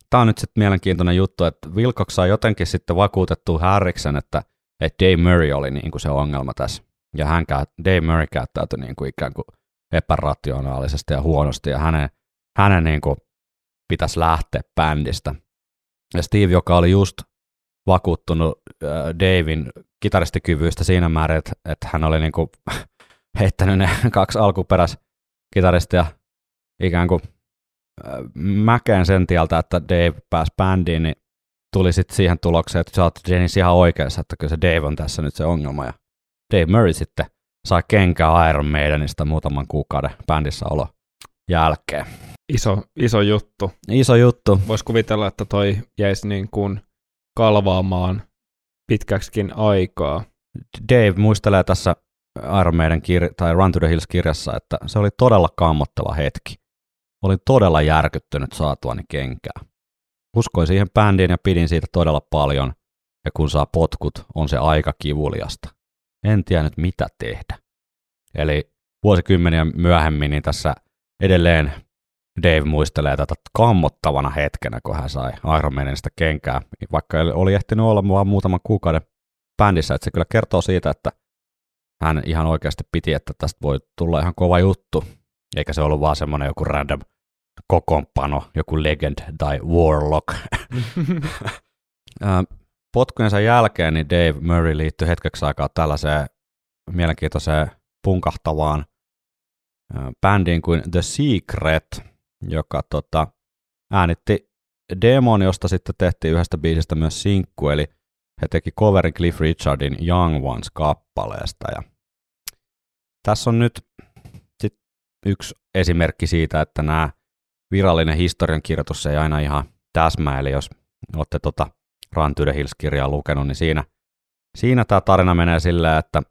tämä on nyt sitten mielenkiintoinen juttu, että Wilcox saa jotenkin sitten vakuutettu Harriksen, että, että Dave Murray oli niin kuin se ongelma tässä. Ja hän, Dave Murray käyttäytyi niin kuin ikään kuin epärationaalisesti ja huonosti, ja hänen, hänen niin kuin pitäisi lähteä bändistä. Ja Steve, joka oli just vakuuttunut äh, Davin kitaristikyvyistä siinä määrin, että, että hän oli niin kuin heittänyt ne kaksi alkuperäis kitaristia ikään kuin mäkeen sen tieltä, että Dave pääsi bändiin, niin tuli sitten siihen tulokseen, että sä oot Jennys ihan oikeassa, että kyllä se Dave on tässä nyt se ongelma. Ja Dave Murray sitten sai kenkää Iron Maidenista muutaman kuukauden bändissä olo jälkeen. Iso, iso juttu. Iso juttu. Voisi kuvitella, että toi jäisi niin kuin kalvaamaan pitkäksikin aikaa. Dave muistelee tässä Iron Maiden kir- tai Run to the Hills-kirjassa, että se oli todella kammottava hetki. Olin todella järkyttynyt saatuani kenkää. Uskoin siihen bändiin ja pidin siitä todella paljon, ja kun saa potkut, on se aika kivuliasta. En tiennyt mitä tehdä. Eli vuosikymmeniä myöhemmin niin tässä edelleen Dave muistelee tätä kammottavana hetkenä, kun hän sai Iron Maidenista kenkää, vaikka oli ehtinyt olla vain muutaman kuukauden bändissä, että se kyllä kertoo siitä, että hän ihan oikeasti piti, että tästä voi tulla ihan kova juttu, eikä se ollut vaan semmoinen joku random kokoonpano, joku legend tai warlock. Potkujensa jälkeen niin Dave Murray liittyi hetkeksi aikaa tällaiseen mielenkiintoiseen punkahtavaan bändiin kuin The Secret, joka tota, äänitti demon, josta sitten tehtiin yhdestä biisistä myös sinkku, eli he teki coverin Cliff Richardin Young Ones-kappaleesta. Ja tässä on nyt sit yksi esimerkki siitä, että nämä virallinen historiankirjoitus ei aina ihan täsmää, eli jos olette tota Run Hills-kirjaa lukenut, niin siinä, siinä tämä tarina menee silleen, että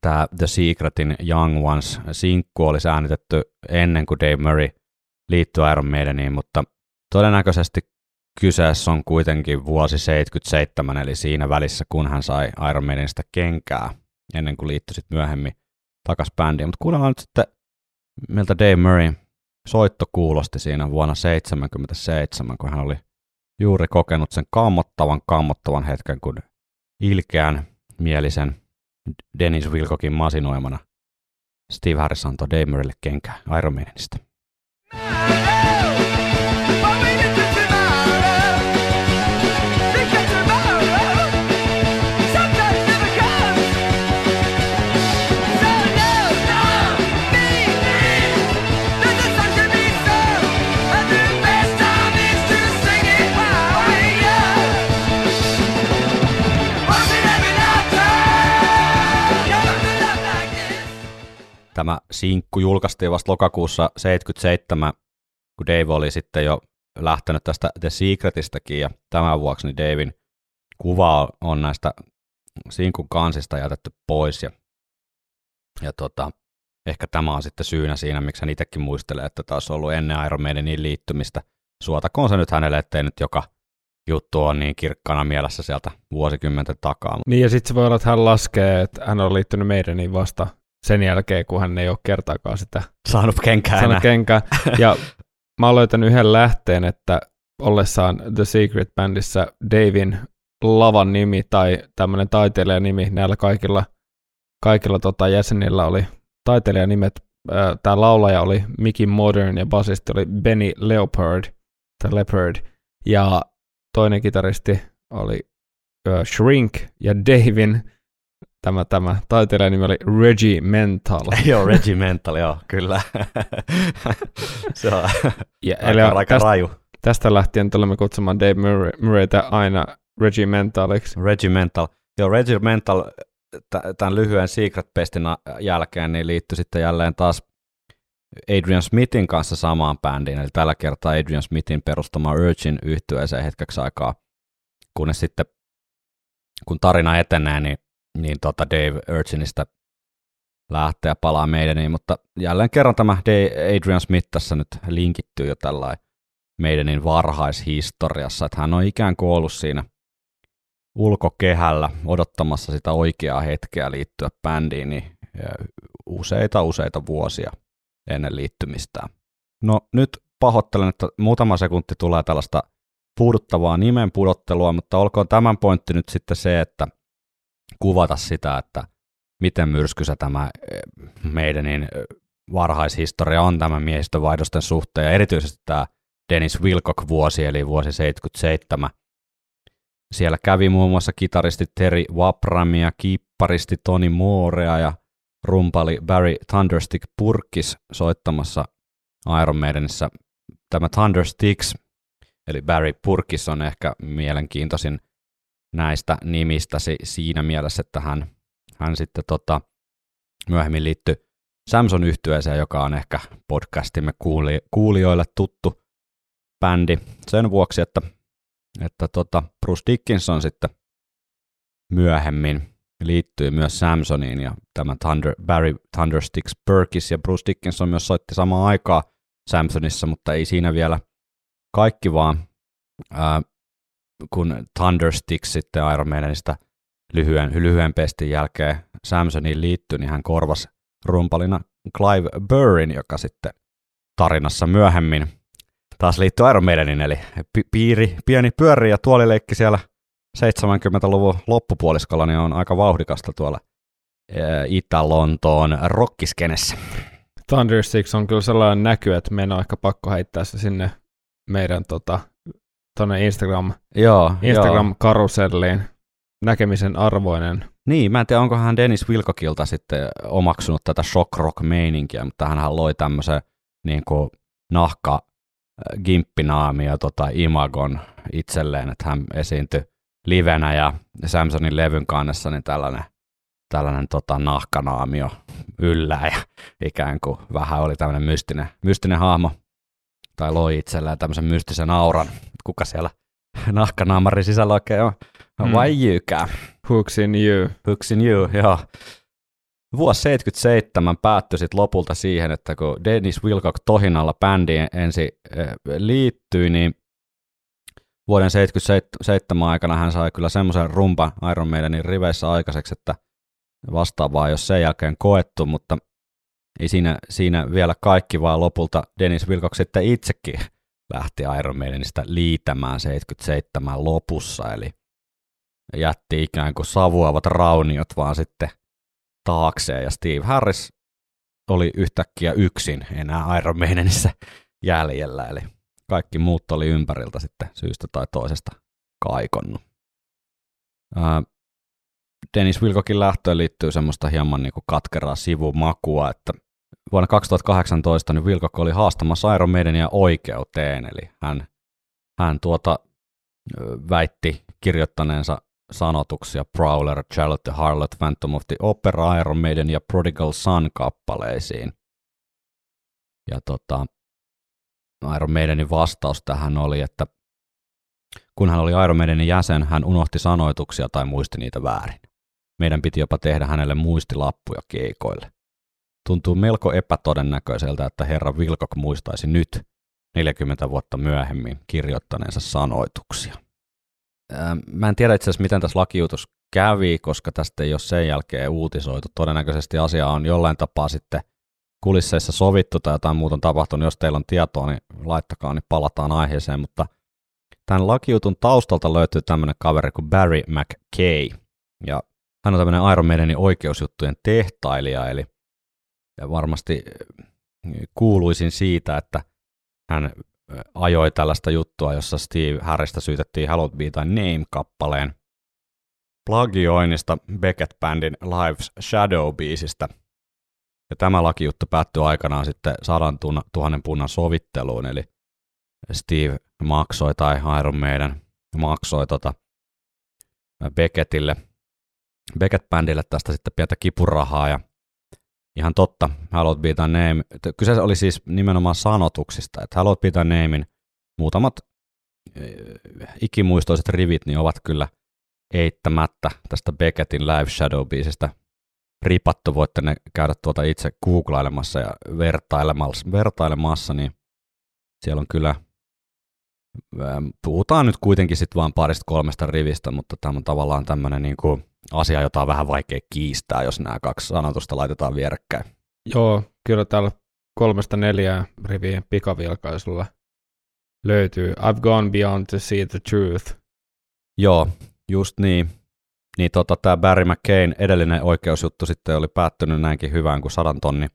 tämä The Secretin Young Ones sinkku olisi äänitetty ennen kuin Dave Murray liittyi Iron Maideniin, mutta todennäköisesti kyseessä on kuitenkin vuosi 77, eli siinä välissä, kun hän sai Iron Maidenista kenkää, ennen kuin liittyi sitten myöhemmin takas bändiin. Mutta kuunnellaan nyt sitten, miltä Dave Murray soitto kuulosti siinä vuonna 1977, kun hän oli juuri kokenut sen kammottavan, kammottavan hetken, kun ilkeän mielisen Dennis Wilcokin masinoimana Steve Harris antoi Dave Murraylle kenkää Iron Maidenista. Tämä sinkku julkaistiin vasta lokakuussa 77, kun Dave oli sitten jo lähtenyt tästä The Secretistäkin, ja tämän vuoksi niin Davin kuva on näistä sinkun kansista jätetty pois, ja, ja tota, ehkä tämä on sitten syynä siinä, miksi hän itsekin muistelee, että taas ollut ennen Iron Maidenin liittymistä. Suotakoon se nyt hänelle, ettei nyt joka juttu on niin kirkkana mielessä sieltä vuosikymmenten takaa. Niin ja sitten se voi olla, että hän laskee, että hän on liittynyt meidän niin vasta sen jälkeen, kun hän ei ole kertaakaan sitä saanut kenkää saanut kenkää. Ja mä oon löytänyt yhden lähteen, että ollessaan The Secret Bandissa Davin lavan nimi tai tämmöinen taiteilijan nimi näillä kaikilla, kaikilla tota jäsenillä oli taiteilijanimet. Tämä laulaja oli Mickey Modern ja basisti oli Benny Leopard, tai Leopard, ja toinen kitaristi oli Shrink ja Davin tämä, tämä taiteilijan nimi oli Reggie Mental. joo, Reggie Mental, joo, kyllä. se on ja, aika, eli aika tästä, raju. Tästä lähtien tulemme kutsumaan Dave Murray, Murraytä aina Reggie Mentaliksi. Reggie Mental. Joo, Reggie Mental tämän lyhyen Secret Pestin jälkeen niin liittyi sitten jälleen taas Adrian Smithin kanssa samaan bändiin, eli tällä kertaa Adrian Smithin perustama Urgin yhtyeeseen hetkeksi aikaa, kunnes sitten kun tarina etenee, niin, niin tota Dave Urchinista lähtee ja palaa meidäniin, mutta jälleen kerran tämä Adrian Smith tässä nyt linkittyy jo tällainen meidänin varhaishistoriassa, että hän on ikään kuin ollut siinä ulkokehällä odottamassa sitä oikeaa hetkeä liittyä bändiin niin useita useita vuosia ennen liittymistään. No nyt pahoittelen, että muutama sekunti tulee tällaista puuduttavaa nimen pudottelua, mutta olkoon tämän pointti nyt sitten se, että kuvata sitä, että miten myrskysä tämä eh, meidän niin eh, varhaishistoria on tämän miehistövaihdosten suhteen, ja erityisesti tämä Dennis Wilcock-vuosi, eli vuosi 77. Siellä kävi muun muassa kitaristi Terry Wapramia, kipparisti Tony Moorea ja rumpali Barry Thunderstick Purkis soittamassa Iron Maidenissä. Tämä Thundersticks, eli Barry Purkis on ehkä mielenkiintoisin näistä nimistä siinä mielessä, että hän, hän sitten tota, myöhemmin liittyi Samson yhtyeeseen, joka on ehkä podcastimme kuuli, kuulijoille tuttu bändi sen vuoksi, että, että tota Bruce Dickinson sitten myöhemmin liittyy myös Samsoniin ja tämä Thunder, Barry Thundersticks Perkis ja Bruce Dickinson myös soitti samaan aikaa Samsonissa, mutta ei siinä vielä kaikki vaan, ää, kun Thundersticks sitten Iron Maidenista lyhyen, lyhyen pestin jälkeen Samsoniin liittyi, niin hän korvasi rumpalina Clive Burrin, joka sitten tarinassa myöhemmin taas liittyy Iron Maidenin, eli piiri, pieni pyöri ja tuolileikki siellä 70-luvun loppupuoliskolla niin on aika vauhdikasta tuolla Itä-Lontoon rockiskenessä. Thunder on kyllä sellainen näky, että meidän on ehkä pakko heittää se sinne meidän tota, tonne Instagram, joo, Instagram-karuselliin. Näkemisen arvoinen. Niin, mä en tiedä, onko hän Dennis Wilcockilta sitten omaksunut tätä shock rock meininkiä, mutta hän loi tämmöisen niin kuin nahka gimppinaamia tota imagon itselleen, että hän esiintyi livenä ja Samsonin levyn kannessa niin tällainen, tällainen tota, nahkanaamio yllä ja ikään kuin vähän oli tämmöinen mystinen, mystinen hahmo tai loi itselleen tämmöisen mystisen auran. Kuka siellä nahkanaamarin sisällä oikein on? Mm. Why you Hooks in you. Hooks in you, joo. Vuosi 77 päättyi sitten lopulta siihen, että kun Dennis Wilcock tohinalla bändiin ensin eh, liittyi, niin vuoden 77 aikana hän sai kyllä semmoisen rumpa Iron Maidenin riveissä aikaiseksi, että vastaavaa jos sen jälkeen koettu, mutta siinä, siinä vielä kaikki, vaan lopulta Dennis Wilcox sitten itsekin lähti Iron Maidenista liitämään 77 lopussa, eli jätti ikään kuin savuavat rauniot vaan sitten taakseen, ja Steve Harris oli yhtäkkiä yksin enää Iron Maidenissä jäljellä, eli kaikki muut oli ympäriltä sitten syystä tai toisesta kaikonnut. Ää, Dennis Wilkokin lähtöön liittyy semmoista hieman niin katkeraa sivumakua, että vuonna 2018 niin Wilcock oli haastamassa Iron Maidenia oikeuteen, eli hän, hän tuota, väitti kirjoittaneensa sanotuksia Prowler, Charlotte the Harlot, Phantom of the Opera, Iron Maiden ja Prodigal Son kappaleisiin. Ja tota, Iron Maidenin vastaus tähän oli, että kun hän oli Iron Maidenin jäsen, hän unohti sanoituksia tai muisti niitä väärin. Meidän piti jopa tehdä hänelle muistilappuja keikoille. Tuntuu melko epätodennäköiseltä, että herra Wilcock muistaisi nyt, 40 vuotta myöhemmin, kirjoittaneensa sanoituksia. Mä en tiedä itse asiassa, miten tässä lakijutus kävi, koska tästä ei ole sen jälkeen uutisoitu. Todennäköisesti asia on jollain tapaa sitten kulisseissa sovittu tai jotain muuta on tapahtunut. Jos teillä on tietoa, niin laittakaa, niin palataan aiheeseen. Mutta tämän lakijutun taustalta löytyy tämmöinen kaveri kuin Barry McKay. Ja hän on tämmöinen Iron Maidenin oikeusjuttujen tehtailija, eli varmasti kuuluisin siitä, että hän ajoi tällaista juttua, jossa Steve Harrista syytettiin Hallowed Be Thy Name-kappaleen plagioinnista Beckett-bändin Lives Shadow-biisistä. Ja tämä lakijuttu päättyi aikanaan sitten sadan tuhannen punnan sovitteluun, eli Steve maksoi tai Iron Maiden maksoi tota Beckettille Beckett-bändille tästä sitten pientä kipurahaa ja ihan totta, Hallowed Be Thy Name. Kyse oli siis nimenomaan sanotuksista, että Hallowed Be Thy Namein muutamat eh, ikimuistoiset rivit niin ovat kyllä eittämättä tästä Beckettin Live Shadow-biisistä ripattu. Voitte ne käydä tuota itse googlailemassa ja vertailemassa, vertailemassa niin siellä on kyllä puhutaan nyt kuitenkin sitten vain parista kolmesta rivistä, mutta tämä on tavallaan tämmöinen niin kuin asia, jota on vähän vaikea kiistää, jos nämä kaksi sanotusta laitetaan vierekkäin. Joo, kyllä täällä kolmesta neljää rivien pikavilkaisulla löytyy I've gone beyond to see the truth. Joo, just niin. Niin tota, tämä Barry McCain edellinen oikeusjuttu sitten oli päättynyt näinkin hyvään kuin sadan tonni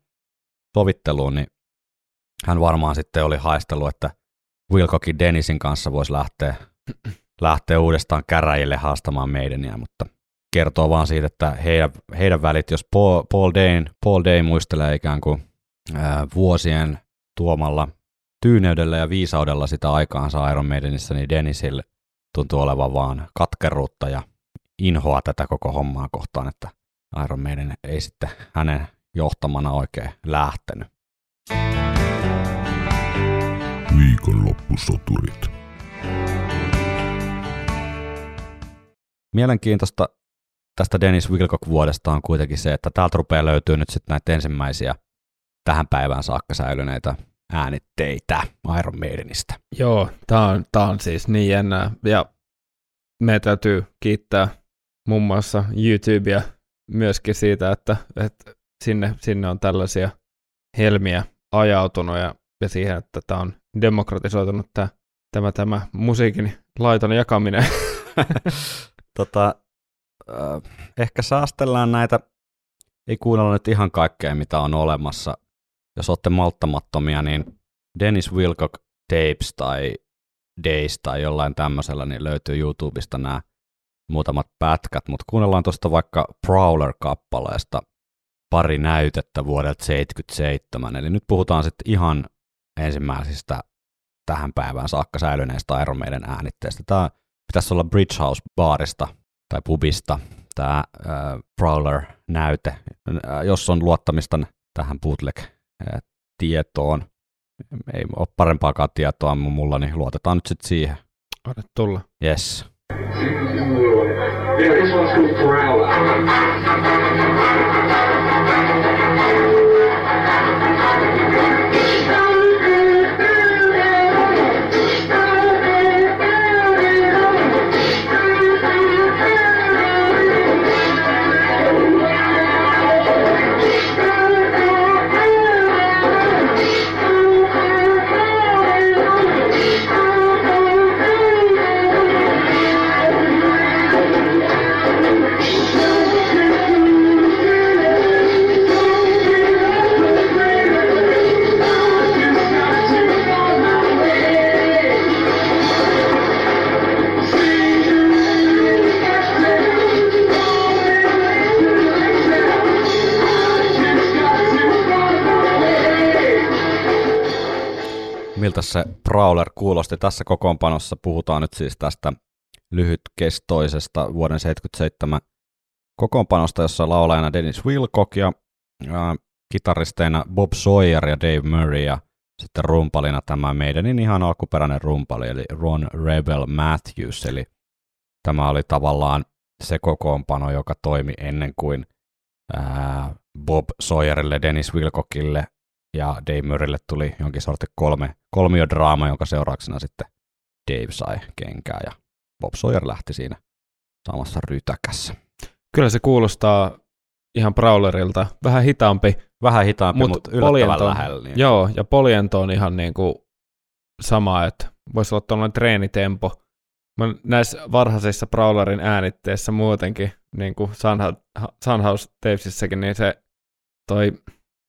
sovitteluun, niin hän varmaan sitten oli haistellut, että Wilcockin Dennisin kanssa voisi lähteä, lähteä uudestaan käräjille haastamaan meidäniä, mutta kertoo vaan siitä, että heidän, heidän välit, jos Paul, Paul, Dane, Paul Dane muistelee ikään kuin ää, vuosien tuomalla tyyneydellä ja viisaudella sitä aikaansa Iron Maidenissä, niin Dennisille tuntuu olevan vaan katkeruutta ja inhoa tätä koko hommaa kohtaan, että Iron Maiden ei sitten hänen johtamana oikein lähtenyt. Viikonloppusoturit. Mielenkiintoista tästä Dennis Wilcock-vuodesta on kuitenkin se, että täältä rupeaa löytyy nyt sitten näitä ensimmäisiä tähän päivään saakka säilyneitä äänitteitä Iron Maidenistä. Joo, tämä on, tää on siis niin jännää. Ja me täytyy kiittää muun muassa YouTubea myöskin siitä, että, että sinne, sinne on tällaisia helmiä ajautunut ja, ja siihen, että tämä on demokratisoitunut tämä, tämä, tämä musiikin laiton jakaminen. tota, äh, ehkä saastellaan näitä, ei kuunnella nyt ihan kaikkea, mitä on olemassa. Jos olette malttamattomia, niin Dennis Wilcock tapes tai days tai jollain tämmöisellä, niin löytyy YouTubesta nämä muutamat pätkät, mutta kuunnellaan tuosta vaikka Prowler-kappaleesta pari näytettä vuodelta 77, eli nyt puhutaan sitten ihan ensimmäisistä tähän päivään saakka säilyneistä Iron äänitteistä. Tämä pitäisi olla Bridge House-baarista tai pubista, tämä äh, Prowler-näyte, äh, jos on luottamista tähän bootleg-tietoon. Ei ole parempaakaan tietoa mulla, niin luotetaan nyt sitten siihen. Anna tulla. Yes. Yeah, this one's called Prowler. Miltä se Prowler kuulosti tässä kokoonpanossa. Puhutaan nyt siis tästä lyhytkestoisesta vuoden 77 kokoonpanosta, jossa laulajana Dennis Wilcock ja ää, kitaristeina Bob Sawyer ja Dave Murray ja sitten rumpalina tämä meidän ihan alkuperäinen rumpali, eli Ron Rebel Matthews, eli tämä oli tavallaan se kokoonpano, joka toimi ennen kuin Bob Sawyerille, Dennis Wilcockille ja Dave Murraylle tuli jonkin sortin kolme, kolmiodraama, jonka seurauksena sitten Dave sai kenkää ja Bob Sawyer lähti siinä samassa rytäkässä. Kyllä se kuulostaa ihan Prowlerilta. Vähän hitaampi. Vähän hitaampi, Mut mutta yllättävän Poliento- lähellä. Niin. Joo, ja Poliento on ihan niin kuin sama, että voisi olla tuollainen treenitempo. Mä näissä varhaisissa Prowlerin äänitteissä muutenkin, niin kuin Sunha- Sunhouse Tapesissäkin, niin se toi,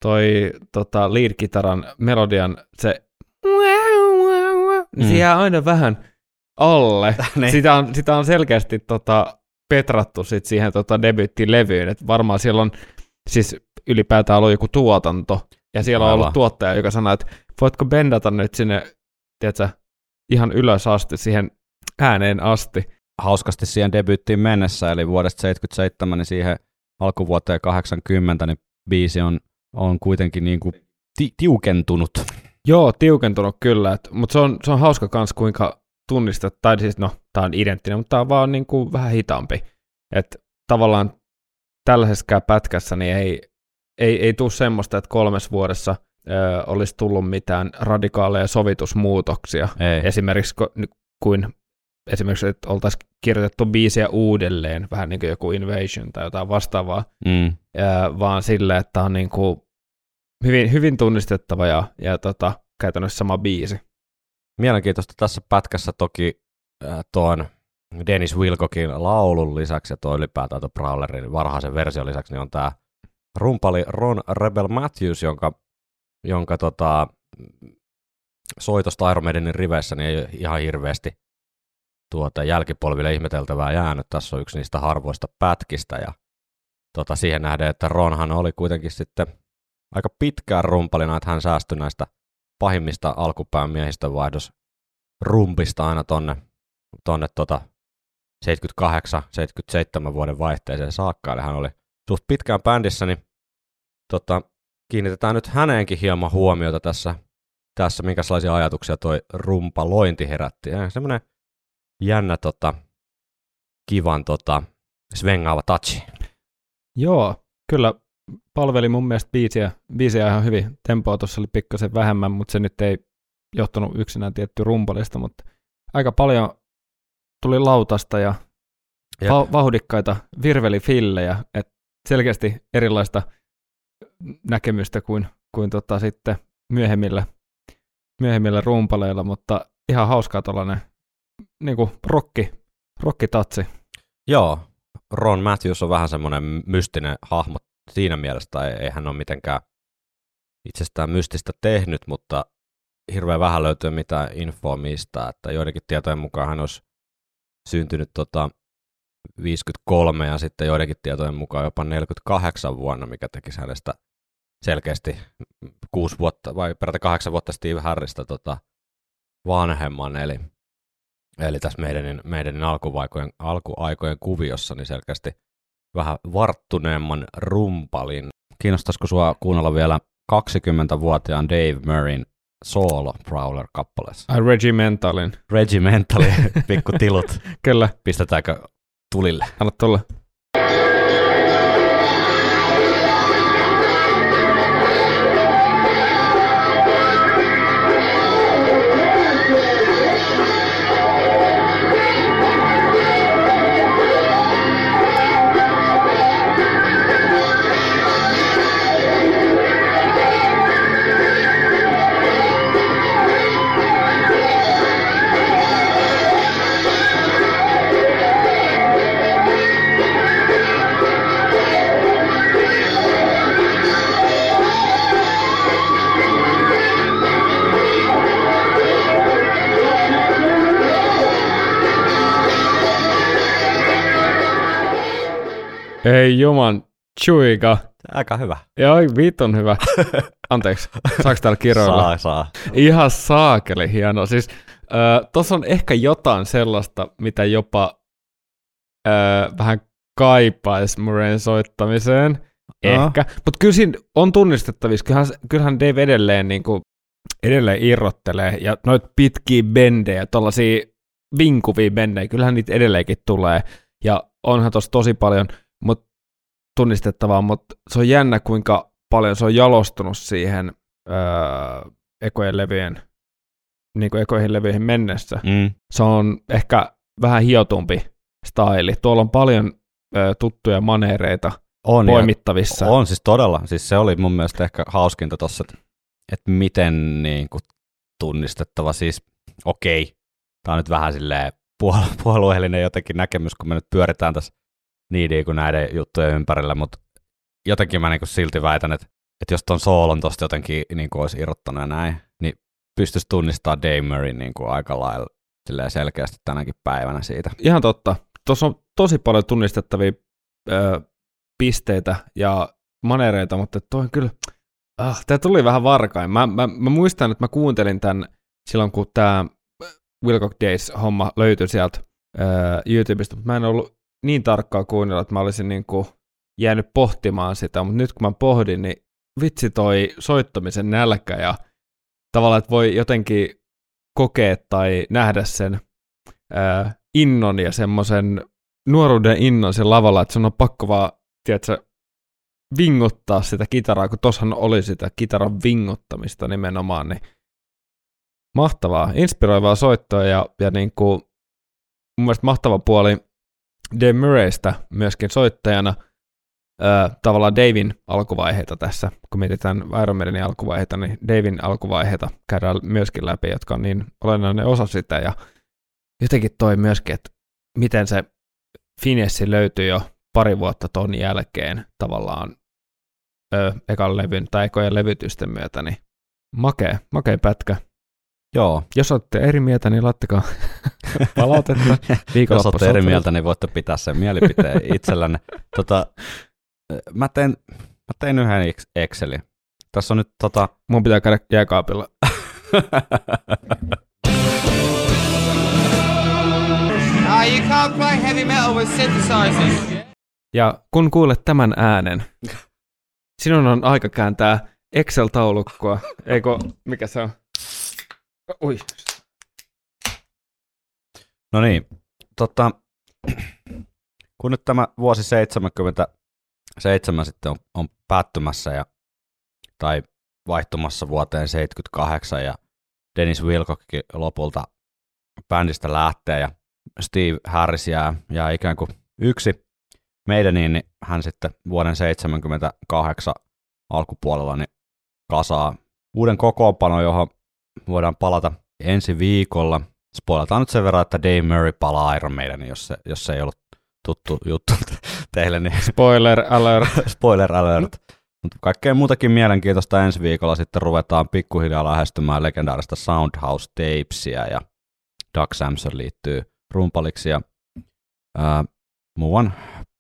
toi tota, lead-kitaran melodian se niin se Mm. jää aina vähän alle. Niin. sitä, on, sitä on selkeästi tota, petrattu sit siihen tota, debyyttilevyyn, että varmaan siellä on siis ylipäätään ollut joku tuotanto, ja siellä on Aivan. ollut tuottaja, joka sanoo, että voitko bendata nyt sinne, tiedätkö, ihan ylös asti, siihen ääneen asti. hauskasti siihen debyyttiin mennessä, eli vuodesta 77 niin siihen alkuvuoteen 80, niin biisi on, on kuitenkin niin kuin ti- tiukentunut. Joo, tiukentunut kyllä, mutta se on, se on hauska kans kuinka tunnistat, tai siis no, tämä on identtinen, mutta tämä on vaan niin kuin vähän hitaampi. Että tavallaan tällaisessa pätkässä niin ei, ei, ei tule semmoista, että kolmes vuodessa ö, olisi tullut mitään radikaaleja sovitusmuutoksia. Ei. Esimerkiksi kuin esimerkiksi, että oltaisiin kirjoitettu biisiä uudelleen, vähän niin kuin joku Invasion tai jotain vastaavaa, Mm. ö, vaan sille, että on niin kuin hyvin, hyvin tunnistettava ja, ja tota, käytännössä sama biisi. Mielenkiintoista tässä pätkässä toki äh, tuon Dennis Wilcockin laulun lisäksi ja tuo ylipäätään tuon Prowlerin varhaisen version lisäksi niin on tämä rumpali Ron Rebel Matthews, jonka, jonka tota, soitosta Iron Maidenin riveissä niin ei ihan hirveästi tuota, jälkipolville ihmeteltävää jäänyt. Tässä on yksi niistä harvoista pätkistä ja tota, siihen nähden, että Ronhan oli kuitenkin sitten aika pitkään rumpalina, että hän säästyi näistä pahimmista alkupään miehistön vaihdos rumpista aina tonne, tonne tota 78-77 vuoden vaihteeseen saakka, eli hän oli suht pitkään bändissä, niin tota, kiinnitetään nyt häneenkin hieman huomiota tässä, tässä minkälaisia ajatuksia toi rumpalointi herätti. Ja semmoinen jännä tota, kivan tota, svengaava touchi. Joo, kyllä palveli mun mielestä biisiä, biisiä ihan hyvin. Tempoa tuossa oli pikkasen vähemmän, mutta se nyt ei johtunut yksinään tietty rumpalista, mutta aika paljon tuli lautasta ja Jep. va- vauhdikkaita virvelifillejä, että selkeästi erilaista näkemystä kuin, kuin tota sitten myöhemmillä, myöhemmillä rumpaleilla, mutta ihan hauskaa tuollainen niin rokki, rokkitatsi. Joo, Ron Matthews on vähän semmoinen mystinen hahmo siinä mielessä, tai ei hän ole mitenkään itsestään mystistä tehnyt, mutta hirveän vähän löytyy mitään infoa mistä, että joidenkin tietojen mukaan hän olisi syntynyt tota 53 ja sitten joidenkin tietojen mukaan jopa 48 vuonna, mikä tekisi hänestä selkeästi kuusi vuotta vai peräti kahdeksan vuotta Steve Harrista tota vanhemman, eli, eli tässä meidänin, meidänin alkuaikojen, alkuaikojen kuviossa niin selkeästi vähän varttuneemman rumpalin. Kiinnostaisiko sua kuunnella vielä 20-vuotiaan Dave Murrayn solo Prowler-kappaleessa? Ai Regimentalin. Regimentali, pikku tilut. Kyllä, Pistetäänkö tulille? anna tulla. Juman chuika. Aika hyvä. Joo, vitun hyvä. Anteeksi, saaks täällä kiroilla? Saa, saa. Ihan saakeli hieno. Siis äh, on ehkä jotain sellaista, mitä jopa äh, vähän kaipaisi Murrayn soittamiseen. Aha. Ehkä. Mutta kyllä siinä on tunnistettavissa. Kyllähän, kyllähän Dave edelleen, niin kuin, edelleen irrottelee. Ja noita pitkiä bendejä, tuollaisia vinkuvia bendejä, kyllähän niitä edelleenkin tulee. Ja onhan tuossa tosi paljon mut tunnistettavaa, mutta se on jännä, kuinka paljon se on jalostunut siihen öö, ekojen levyjen, niin kuin ekoihin levyihin mennessä. Mm. Se on ehkä vähän hiotumpi staili. Tuolla on paljon ö, tuttuja maneereita On, poimittavissa. On siis todella. Siis se oli mun mielestä ehkä hauskinta tossa, että, että miten niin kuin, tunnistettava. Siis okei, tämä on nyt vähän silleen puol- puolueellinen jotenkin näkemys, kun me nyt pyöritään tässä niin kuin näiden juttujen ympärillä, mutta jotenkin mä niin kuin silti väitän, että, että jos ton soolon tosta jotenkin niin kuin olisi irrottanut ja näin, niin pystyisi tunnistamaan Murray niin kuin aika lailla selkeästi tänäkin päivänä siitä. Ihan totta. Tuossa on tosi paljon tunnistettavia ö, pisteitä ja manereita, mutta toi on kyllä, ah, tämä tuli vähän varkain. Mä, mä, mä muistan, että mä kuuntelin tämän silloin, kun tämä Wilcock Days-homma löytyi sieltä YouTubesta, mutta mä en ollut niin tarkkaa kuunnella, että mä olisin niin kuin jäänyt pohtimaan sitä, mutta nyt kun mä pohdin, niin vitsi toi soittamisen nälkä ja tavallaan, että voi jotenkin kokea tai nähdä sen ää, innon ja semmoisen nuoruuden innon sen lavalla, että sun on pakko vaan, tiedätkö, vinguttaa sitä kitaraa, kun tossahan oli sitä kitaran vinguttamista nimenomaan, niin mahtavaa, inspiroivaa soittoa ja, ja niin kuin, mun mielestä mahtava puoli Dave Murraystä myöskin soittajana, ää, tavallaan Davin alkuvaiheita tässä, kun mietitään Iron Maidenin alkuvaiheita, niin Davin alkuvaiheita käydään myöskin läpi, jotka on niin olennainen osa sitä, ja jotenkin toi myöskin, että miten se finessi löytyi jo pari vuotta ton jälkeen tavallaan ö, ekan levyn tai ekojen levytysten myötä, niin makea, makea pätkä. Joo. Jos olette eri mieltä, niin laittakaa palautetta Jos olette eri mieltä, niin voitte pitää sen mielipiteen itsellänne. Tota, mä, tein, mä tein yhden Excelin. Tässä on nyt tota... Mun pitää käydä jääkaapilla. Ah. Ja kun kuulet tämän äänen, sinun on aika kääntää Excel-taulukkoa. Eikö, mikä se on? Ui. No niin, tota, kun nyt tämä vuosi 77 sitten on, on päättymässä ja, tai vaihtumassa vuoteen 78 ja Dennis Wilcockkin lopulta bändistä lähtee ja Steve Harris jää, jää ikään kuin yksi meidän, niin hän sitten vuoden 78 alkupuolella niin kasaa uuden kokoonpanon, johon voidaan palata ensi viikolla. Spoilataan nyt sen verran, että Dave Murray palaa Iron Maiden, jos se, jos se ei ollut tuttu juttu teille. Niin Spoiler alert. Spoiler alert. Mutta kaikkea muutakin mielenkiintoista ensi viikolla sitten ruvetaan pikkuhiljaa lähestymään legendaarista Soundhouse Tapesia ja Doug Samson liittyy rumpaliksi ja ää, muuan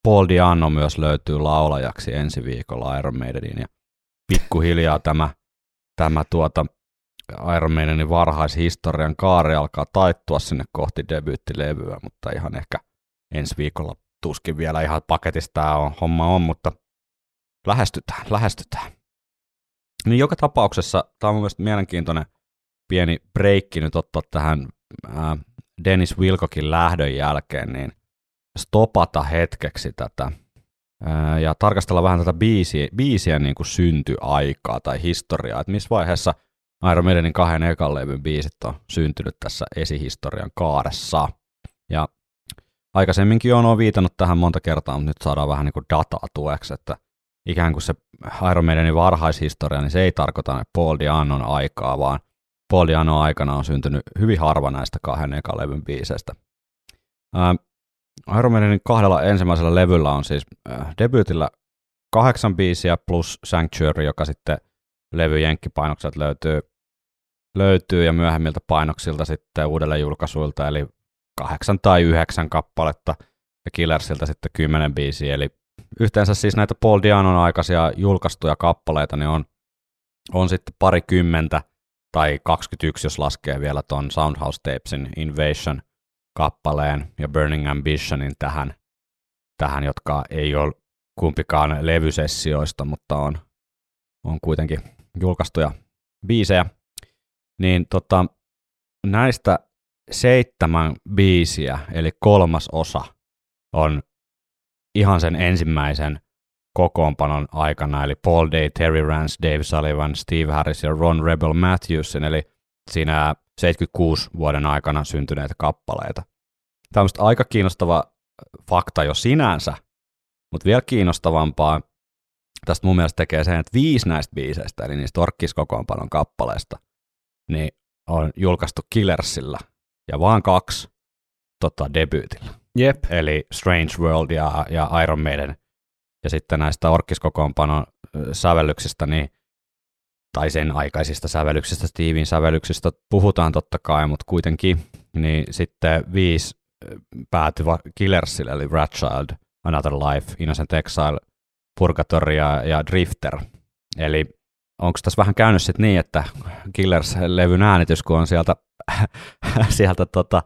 Paul Diano myös löytyy laulajaksi ensi viikolla Iron Maidenin ja pikkuhiljaa tämä, tämä tuota Iron Maidenin varhaishistorian kaari alkaa taittua sinne kohti debyyttilevyä, mutta ihan ehkä ensi viikolla tuskin vielä ihan paketista tämä on, homma on, mutta lähestytään, lähestytään. Niin joka tapauksessa tämä on mun mielestä mielenkiintoinen pieni breikki nyt ottaa tähän ää, Dennis Wilcockin lähdön jälkeen, niin stopata hetkeksi tätä ää, ja tarkastella vähän tätä biisiä, biisiä niin kuin syntyaikaa tai historiaa, että missä vaiheessa Iron Maidenin kahden ekan levyn biisit on syntynyt tässä esihistorian kaaressa. Ja aikaisemminkin on viitannut tähän monta kertaa, mutta nyt saadaan vähän niin kuin dataa tueksi, että ikään kuin se Iron Maidenin varhaishistoria, niin se ei tarkoita Paul Dianon aikaa, vaan Paul Dianon aikana on syntynyt hyvin harva näistä kahden ekan levyn biiseistä. Ää, Iron Maidenin kahdella ensimmäisellä levyllä on siis äh, debyytillä kahdeksan biisiä plus Sanctuary, joka sitten levy jenkkipainokset löytyy, löytyy ja myöhemmiltä painoksilta sitten uudelle julkaisuilta, eli kahdeksan tai yhdeksän kappaletta ja Killersiltä sitten kymmenen biisiä, eli yhteensä siis näitä Paul Dianon aikaisia julkaistuja kappaleita niin on, on sitten parikymmentä tai 21, jos laskee vielä ton Soundhouse Tapesin Invasion kappaleen ja Burning Ambitionin tähän, tähän jotka ei ole kumpikaan levysessioista, mutta on, on kuitenkin julkaistuja biisejä. Niin tota, näistä seitsemän biisiä, eli kolmas osa, on ihan sen ensimmäisen kokoonpanon aikana, eli Paul Day, Terry Rance, Dave Sullivan, Steve Harris ja Ron Rebel Matthewson, eli siinä 76 vuoden aikana syntyneitä kappaleita. Tämä on aika kiinnostava fakta jo sinänsä, mutta vielä kiinnostavampaa tästä mun mielestä tekee sen, että viisi näistä biiseistä, eli niistä orkkiskokoonpanon kappaleista, niin on julkaistu Killersillä ja vaan kaksi tota, debyytillä. Jep. Eli Strange World ja, ja Iron Maiden. Ja sitten näistä orkkiskokoonpanon sävellyksistä, niin, tai sen aikaisista sävellyksistä, Steven sävellyksistä puhutaan totta kai, mutta kuitenkin, niin sitten viisi päätyi Killersille, eli Ratchild, Another Life, Innocent Exile, Purgatory ja, ja Drifter. Eli onko tässä vähän käynyt sitten niin, että Killers-levyn äänitys, kun on sieltä, sieltä tota,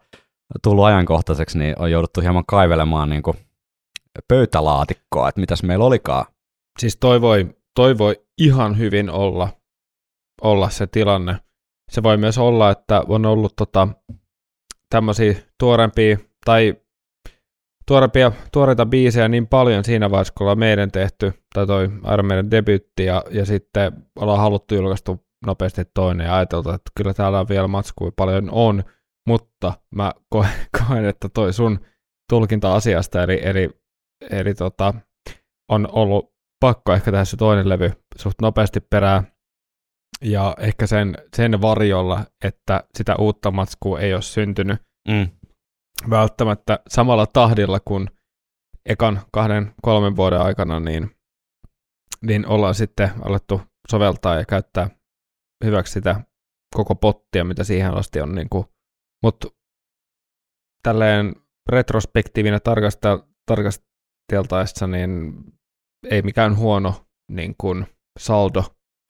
tullut ajankohtaiseksi, niin on jouduttu hieman kaivelemaan niin kuin pöytälaatikkoa, että mitäs meillä olikaan. Siis toi voi, toi voi ihan hyvin olla, olla se tilanne. Se voi myös olla, että on ollut tota, tämmöisiä tuorempia tai tuorempia, tuoreita biisejä niin paljon siinä vaiheessa, kun ollaan meidän tehty, tai toi Iron Maiden debyytti, ja, ja sitten ollaan haluttu julkaistu nopeasti toinen, ja ajateltu, että kyllä täällä on vielä matskua paljon on, mutta mä koen, koen että toi sun tulkinta asiasta, eli, eli, eli tota, on ollut pakko ehkä tehdä se toinen levy suht nopeasti perään, ja ehkä sen, sen varjolla, että sitä uutta matskua ei ole syntynyt Mm. Välttämättä samalla tahdilla kuin ekan kahden, kolmen vuoden aikana, niin, niin ollaan sitten alettu soveltaa ja käyttää hyväksi sitä koko pottia, mitä siihen asti on. Niin kuin, mutta tälleen retrospektiivinä tarkastel, tarkasteltaessa, niin ei mikään huono niin kuin saldo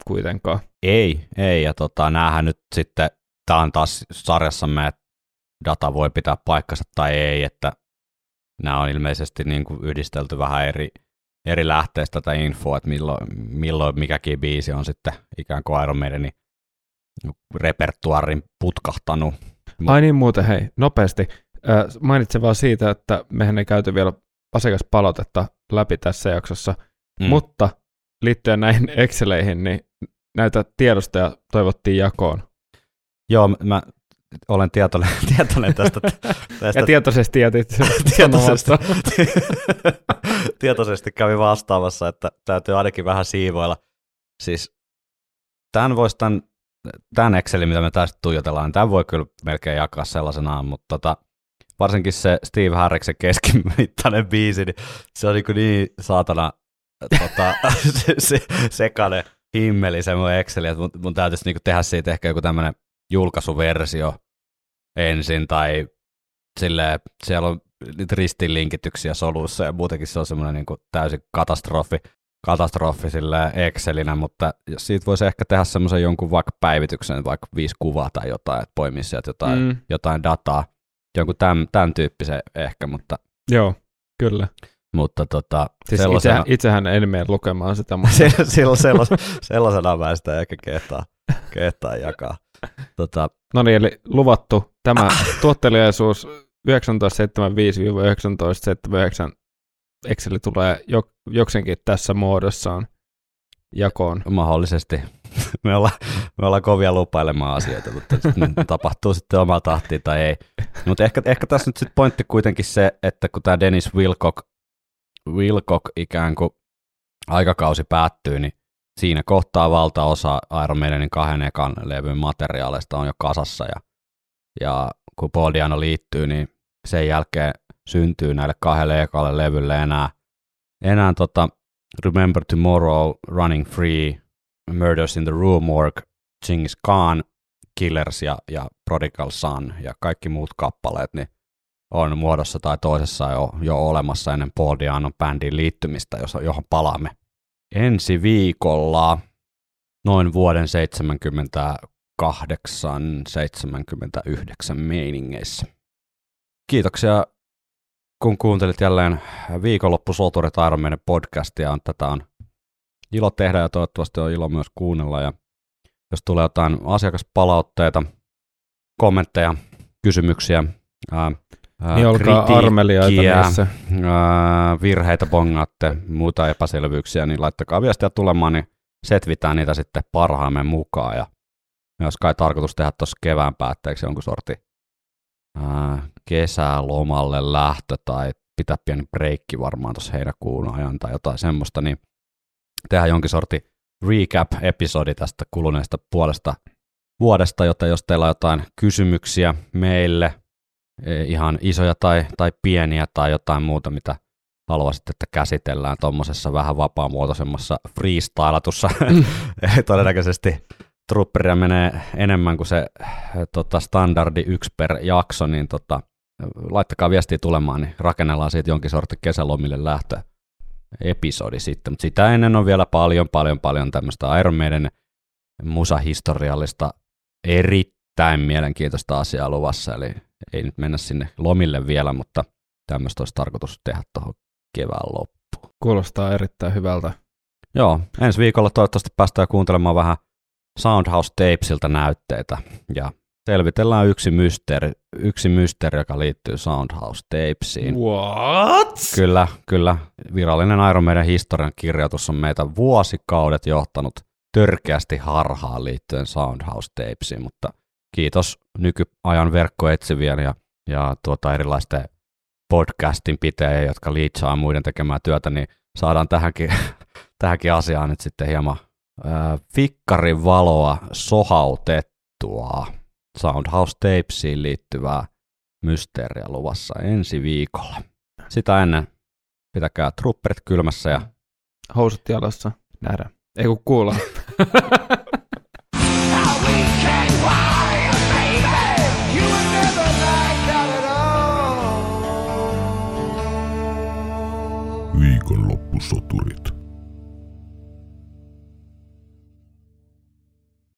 kuitenkaan. Ei, ei, ja tota, näähän nyt sitten, tämä on taas sarjassamme, että data voi pitää paikkansa tai ei, että nämä on ilmeisesti niin kuin yhdistelty vähän eri, eri lähteistä tätä infoa, että milloin, milloin mikäkin biisi on sitten ikään kuin Iron Maidenin repertuarin putkahtanut. Ai niin muuten, hei, nopeasti. Äh, mainitsen vaan siitä, että mehän ei käyty vielä asiakaspalautetta läpi tässä jaksossa, mm. mutta liittyen näihin Exceleihin, niin näitä tiedostoja toivottiin jakoon. Joo, mä olen tietoinen, tietoinen tästä. tästä. Ja tietoisesti jätit tietoisesti, tietoisesti kävi vastaamassa, että täytyy ainakin vähän siivoilla. Siis tämän voisi tämän, tämän Excelin, mitä me tästä tuijotellaan, tämän voi kyllä melkein jakaa sellaisenaan, mutta tota, varsinkin se Steve Harriksen keskimittainen biisi, niin se on niin, niin saatana tota, se, se, sekainen himmeli semmoinen Exceli, että mun, mun täytyisi niin tehdä siitä ehkä joku tämmöinen julkaisuversio ensin, tai silleen, siellä on niitä ristinlinkityksiä solussa, ja muutenkin se on semmoinen niin kuin täysin katastrofi, katastrofi sille Excelinä, mutta siitä voisi ehkä tehdä semmoisen jonkun vaikka päivityksen, vaikka viisi kuvaa tai jotain, että poimisi sieltä jotain, mm. jotain dataa, jonkun tämän, tämän tyyppisen ehkä, mutta... Joo, kyllä. Mutta tota, siis sellaisena... itse, itsehän en mene lukemaan sitä. Mutta... sellaisena, sellaisena mä sitä ehkä kehtaa, kehtaa jakaa. Tota... No niin, eli luvattu tämä tuottelijaisuus 1975-1979 Exceli tulee jo, joksenkin tässä muodossaan jakoon. Mahdollisesti. Me ollaan, me ollaan kovia lupailemaan asioita, mutta tapahtuu sitten omaa tahtiin tai ei. Mutta ehkä, ehkä tässä nyt sitten pointti kuitenkin se, että kun tämä Dennis Wilcock, Wilcock ikään kuin aikakausi päättyy, niin siinä kohtaa valtaosa Iron Maidenin kahden ekan levyn materiaaleista on jo kasassa ja, ja kun Paul Diano liittyy, niin sen jälkeen syntyy näille kahdelle ekalle levylle enää, enää tota Remember Tomorrow, Running Free, Murders in the Room Work, Genghis Khan, Killers ja, ja Prodigal Son ja kaikki muut kappaleet, niin on muodossa tai toisessa jo, jo olemassa ennen Paul Dianon bändiin liittymistä, johon palaamme ensi viikolla noin vuoden 78-79 meiningeissä. Kiitoksia, kun kuuntelit jälleen viikonloppusoturit Maiden podcastia. Tätä on ilo tehdä ja toivottavasti on ilo myös kuunnella. Ja jos tulee jotain asiakaspalautteita, kommentteja, kysymyksiä, ää, niin olkaa armeliaita niissä. virheitä bongaatte, muuta epäselvyyksiä, niin laittakaa viestiä tulemaan, niin setvitään niitä sitten parhaamme mukaan. Ja myös kai tarkoitus tehdä tuossa kevään päätteeksi jonkun sorti ää, kesälomalle lähtö tai pitää pieni breikki varmaan tuossa heinäkuun ajan tai jotain semmoista, niin tehdään jonkin sorti recap-episodi tästä kuluneesta puolesta vuodesta, joten jos teillä on jotain kysymyksiä meille, ihan isoja tai, tai pieniä tai jotain muuta, mitä haluaisit, että käsitellään tuommoisessa vähän vapaamuotoisemmassa freestylatussa. Todennäköisesti trupperia menee enemmän kuin se tota, standardi yksi per jakso, niin tota, laittakaa viestiä tulemaan, niin rakennellaan siitä jonkin sortin kesälomille lähtö episodi sitten, mutta sitä ennen on vielä paljon, paljon, paljon tämmöistä Iron Maiden musahistoriallista eri erittäin mielenkiintoista asiaa luvassa, eli ei nyt mennä sinne lomille vielä, mutta tämmöistä olisi tarkoitus tehdä tuohon kevään loppuun. Kuulostaa erittäin hyvältä. Joo, ensi viikolla toivottavasti päästään kuuntelemaan vähän Soundhouse Tapesilta näytteitä ja selvitellään yksi mysteeri, yksi mysteeri joka liittyy Soundhouse Tapesiin. What? Kyllä, kyllä. Virallinen Iron Maiden historian kirjoitus on meitä vuosikaudet johtanut törkeästi harhaan liittyen Soundhouse Tapesiin, mutta kiitos nykyajan verkkoetsivien ja, ja tuota erilaisten podcastin pitäjien, jotka liitsaa muiden tekemää työtä, niin saadaan tähänkin, tähänkin asiaan nyt sitten hieman äh, fikkarin valoa sohautettua Soundhouse Tapesiin liittyvää mysteeriä luvassa ensi viikolla. Sitä ennen pitäkää trupperit kylmässä ja Housut jalassa. Nähdään. Ei kun kuulla. Viikonloppusoturit.